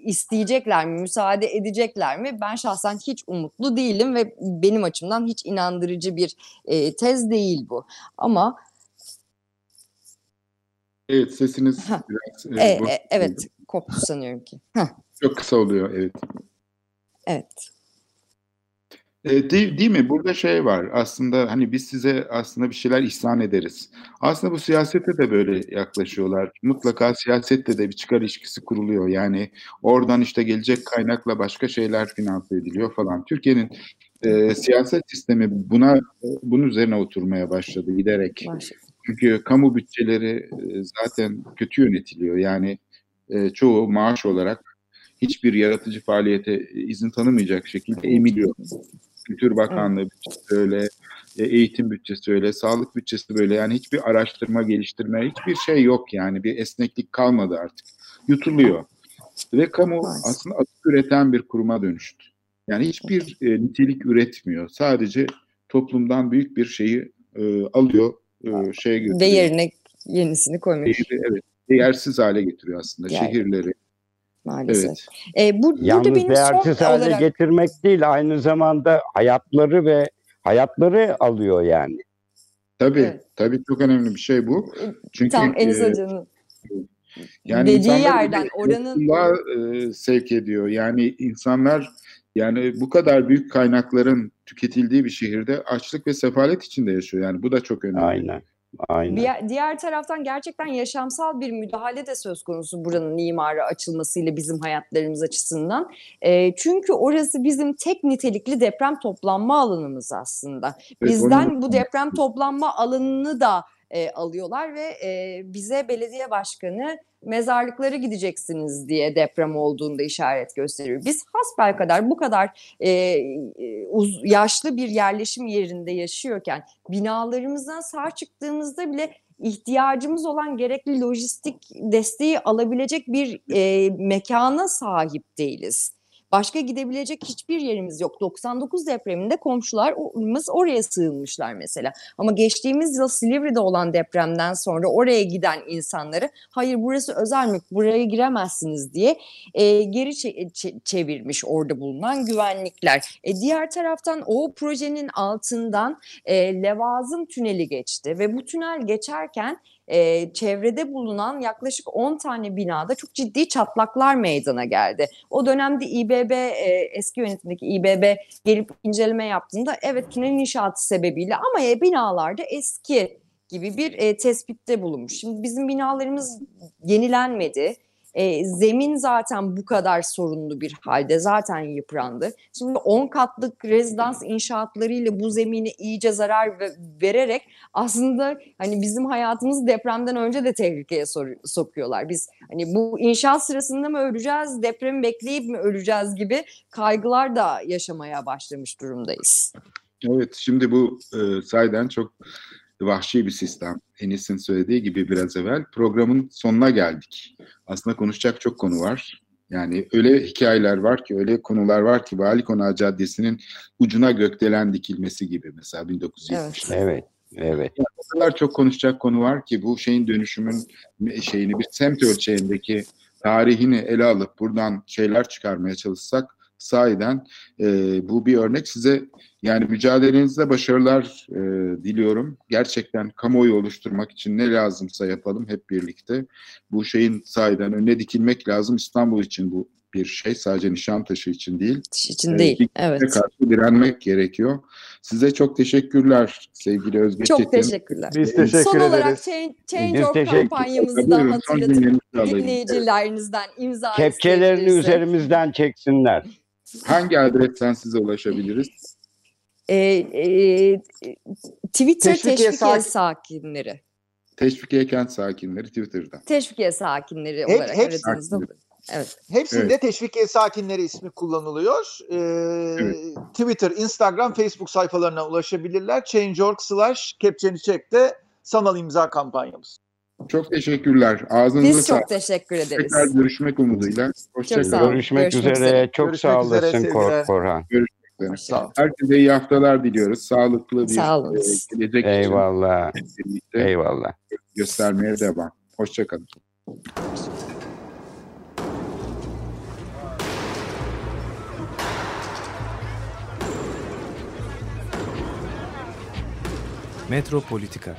isteyecekler mi, müsaade edecekler mi? Ben şahsen hiç umutlu değilim ve benim açımdan hiç inandırıcı bir e, tez değil bu. Ama
Evet sesiniz biraz
e,
e,
e, evet koptu sanıyorum ki. Heh,
Çok kısa oluyor evet.
evet.
E, değil, değil mi? Burada şey var. Aslında hani biz size aslında bir şeyler ihsan ederiz. Aslında bu siyasete de böyle yaklaşıyorlar. Mutlaka siyasette de bir çıkar ilişkisi kuruluyor. Yani oradan işte gelecek kaynakla başka şeyler finanse ediliyor falan. Türkiye'nin e, siyaset sistemi buna bunun üzerine oturmaya başladı giderek.
Maalesef.
Çünkü kamu bütçeleri zaten kötü yönetiliyor. Yani e, çoğu maaş olarak hiçbir yaratıcı faaliyete izin tanımayacak şekilde emiliyor. Kültür Bakanlığı bütçesi öyle, e, eğitim bütçesi öyle, sağlık bütçesi böyle. Yani hiçbir araştırma, geliştirme, hiçbir şey yok yani. Bir esneklik kalmadı artık. Yutuluyor. Ve kamu aslında atık üreten bir kuruma dönüştü. Yani hiçbir e, nitelik üretmiyor. Sadece toplumdan büyük bir şeyi e, alıyor, e, şeye götürüyor.
Ve yerine yenisini koymuş
Şehri, evet, değersiz hale getiriyor aslında
Yani.
şehirleri.
Maalesef.
Evet.
E, bu, burada
Yalnız
benim
değersiz hale
olarak...
getirmek değil aynı zamanda hayatları ve hayatları alıyor yani.
Tabii,
Evet.
tabii çok önemli bir şey bu. Çünkü
Tam Enis
e,
Hoca'nın
yani
dediği yerden oranın
e, sevk ediyor. Yani insanlar yani bu kadar büyük kaynakların tüketildiği bir şehirde açlık ve sefalet içinde yaşıyor. Yani bu da çok önemli.
Aynen. Aynen.
Bir, diğer taraftan gerçekten yaşamsal bir müdahale de söz konusu buranın imara açılmasıyla bizim hayatlarımız açısından. E, çünkü orası bizim tek nitelikli deprem toplanma alanımız aslında. Bizden bu deprem toplanma alanını da e, alıyorlar ve e, bize belediye başkanı mezarlıklara gideceksiniz diye deprem olduğunda işaret gösteriyor. Biz hasbelkader bu kadar e, e, uz- yaşlı bir yerleşim yerinde yaşıyorken binalarımızdan sağ çıktığımızda bile ihtiyacımız olan gerekli lojistik desteği alabilecek bir e, mekana sahip değiliz. Başka gidebilecek hiçbir yerimiz yok. 99 depreminde komşularımız oraya sığınmışlar mesela. Ama geçtiğimiz yıl Silivri'de olan depremden sonra oraya giden insanları hayır burası özel mülk buraya giremezsiniz diye e, geri çe- çe- çevirmiş orada bulunan güvenlikler. E, diğer taraftan o projenin altından e, Levazım Tüneli geçti ve bu tünel geçerken e, çevrede bulunan yaklaşık 10 tane binada çok ciddi çatlaklar meydana geldi. O dönemde İBB e, eski yönetimdeki İBB gelip inceleme yaptığında evet tünel inşaatı sebebiyle ama e, binalarda eski gibi bir e, tespitte bulunmuş. Şimdi bizim binalarımız yenilenmedi. E, zemin zaten bu kadar sorunlu bir halde zaten yıprandı. Şimdi 10 katlık rezidans inşaatlarıyla bu zemine iyice zarar ve- vererek aslında hani bizim hayatımızı depremden önce de tehlikeye sor- sokuyorlar. Biz hani bu inşaat sırasında mı öleceğiz, depremi bekleyip mi öleceğiz gibi kaygılar da yaşamaya başlamış durumdayız.
Evet, şimdi bu e, sayeden çok vahşi bir sistem. Enis'in söylediği gibi biraz evvel programın sonuna geldik. Aslında konuşacak çok konu var. Yani öyle hikayeler var ki, öyle konular var ki Vali Konağı Caddesi'nin ucuna gökdelen dikilmesi gibi mesela 1970'lerde.
Evet, evet.
O kadar çok konuşacak konu var ki bu şeyin dönüşümün şeyini bir semt ölçeğindeki tarihini ele alıp buradan şeyler çıkarmaya çalışsak sahiden e, bu bir örnek size yani mücadelenizde başarılar e, diliyorum. Gerçekten kamuoyu oluşturmak için ne lazımsa yapalım hep birlikte. Bu şeyin sahiden önüne dikilmek lazım. İstanbul için bu bir şey sadece Nişantaşı için değil.
için
Evet,
değil. Evet.
Karşı direnmek gerekiyor. Size çok teşekkürler sevgili Özge
Çok
Çetin.
teşekkürler.
Biz teşekkür
Son olarak
ederiz.
Change,
Biz
kampanyamızı da hatırlatıp dinleyicilerinizden imza
Kepçelerini üzerimizden çeksinler.
Hangi adresten size ulaşabiliriz?
Ee, e, Twitter
Teşvikiye
teşvikiye,
sak-
sakinleri.
Teşvikiye Kent Sakinleri Twitter'dan.
Teşvikiye sakinleri
Hep-
olarak
hep-
aradığınızda. Evet.
Hepsinde
Evet.
teşvikiye sakinleri ismi kullanılıyor. Ee,
Evet.
Twitter, Instagram, Facebook sayfalarına ulaşabilirler. Change.org slash kepçeni çek de sanal imza kampanyamız.
Çok teşekkürler. Ağzınıza
Biz
sağlık.
çok teşekkür ederiz.
Tekrar görüşmek umuduyla. Hoşçakalın.
sağ.
Görüşmek,
Görüşmek
üzere.
üzere.
Çok
Görüşmek
sağ
üzere,
olasın Kor. Korhan.
Sağ ol.
Herkese iyi haftalar diliyoruz. Sağlıklı bir
Sağ
e, gelecek
Eyvallah.
için
Eyvallah.
göstermeye devam. Hoşçakalın.
Metropolitika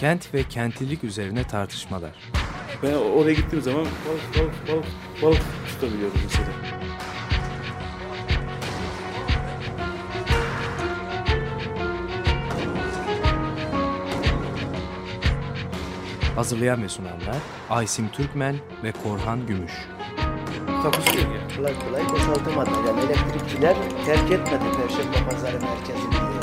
Kent ve kentlilik üzerine tartışmalar.
Ben oraya gittiğim zaman balık balık balık balık tutabiliyorum mesela.
Hazırlayan ve sunanlar Aysim Türkmen ve Korhan Gümüş.
Takusuyor ya.
Kolay kolay boşaltamadı. Yani elektrikçiler terk etmedi Perşembe Pazarı merkezini.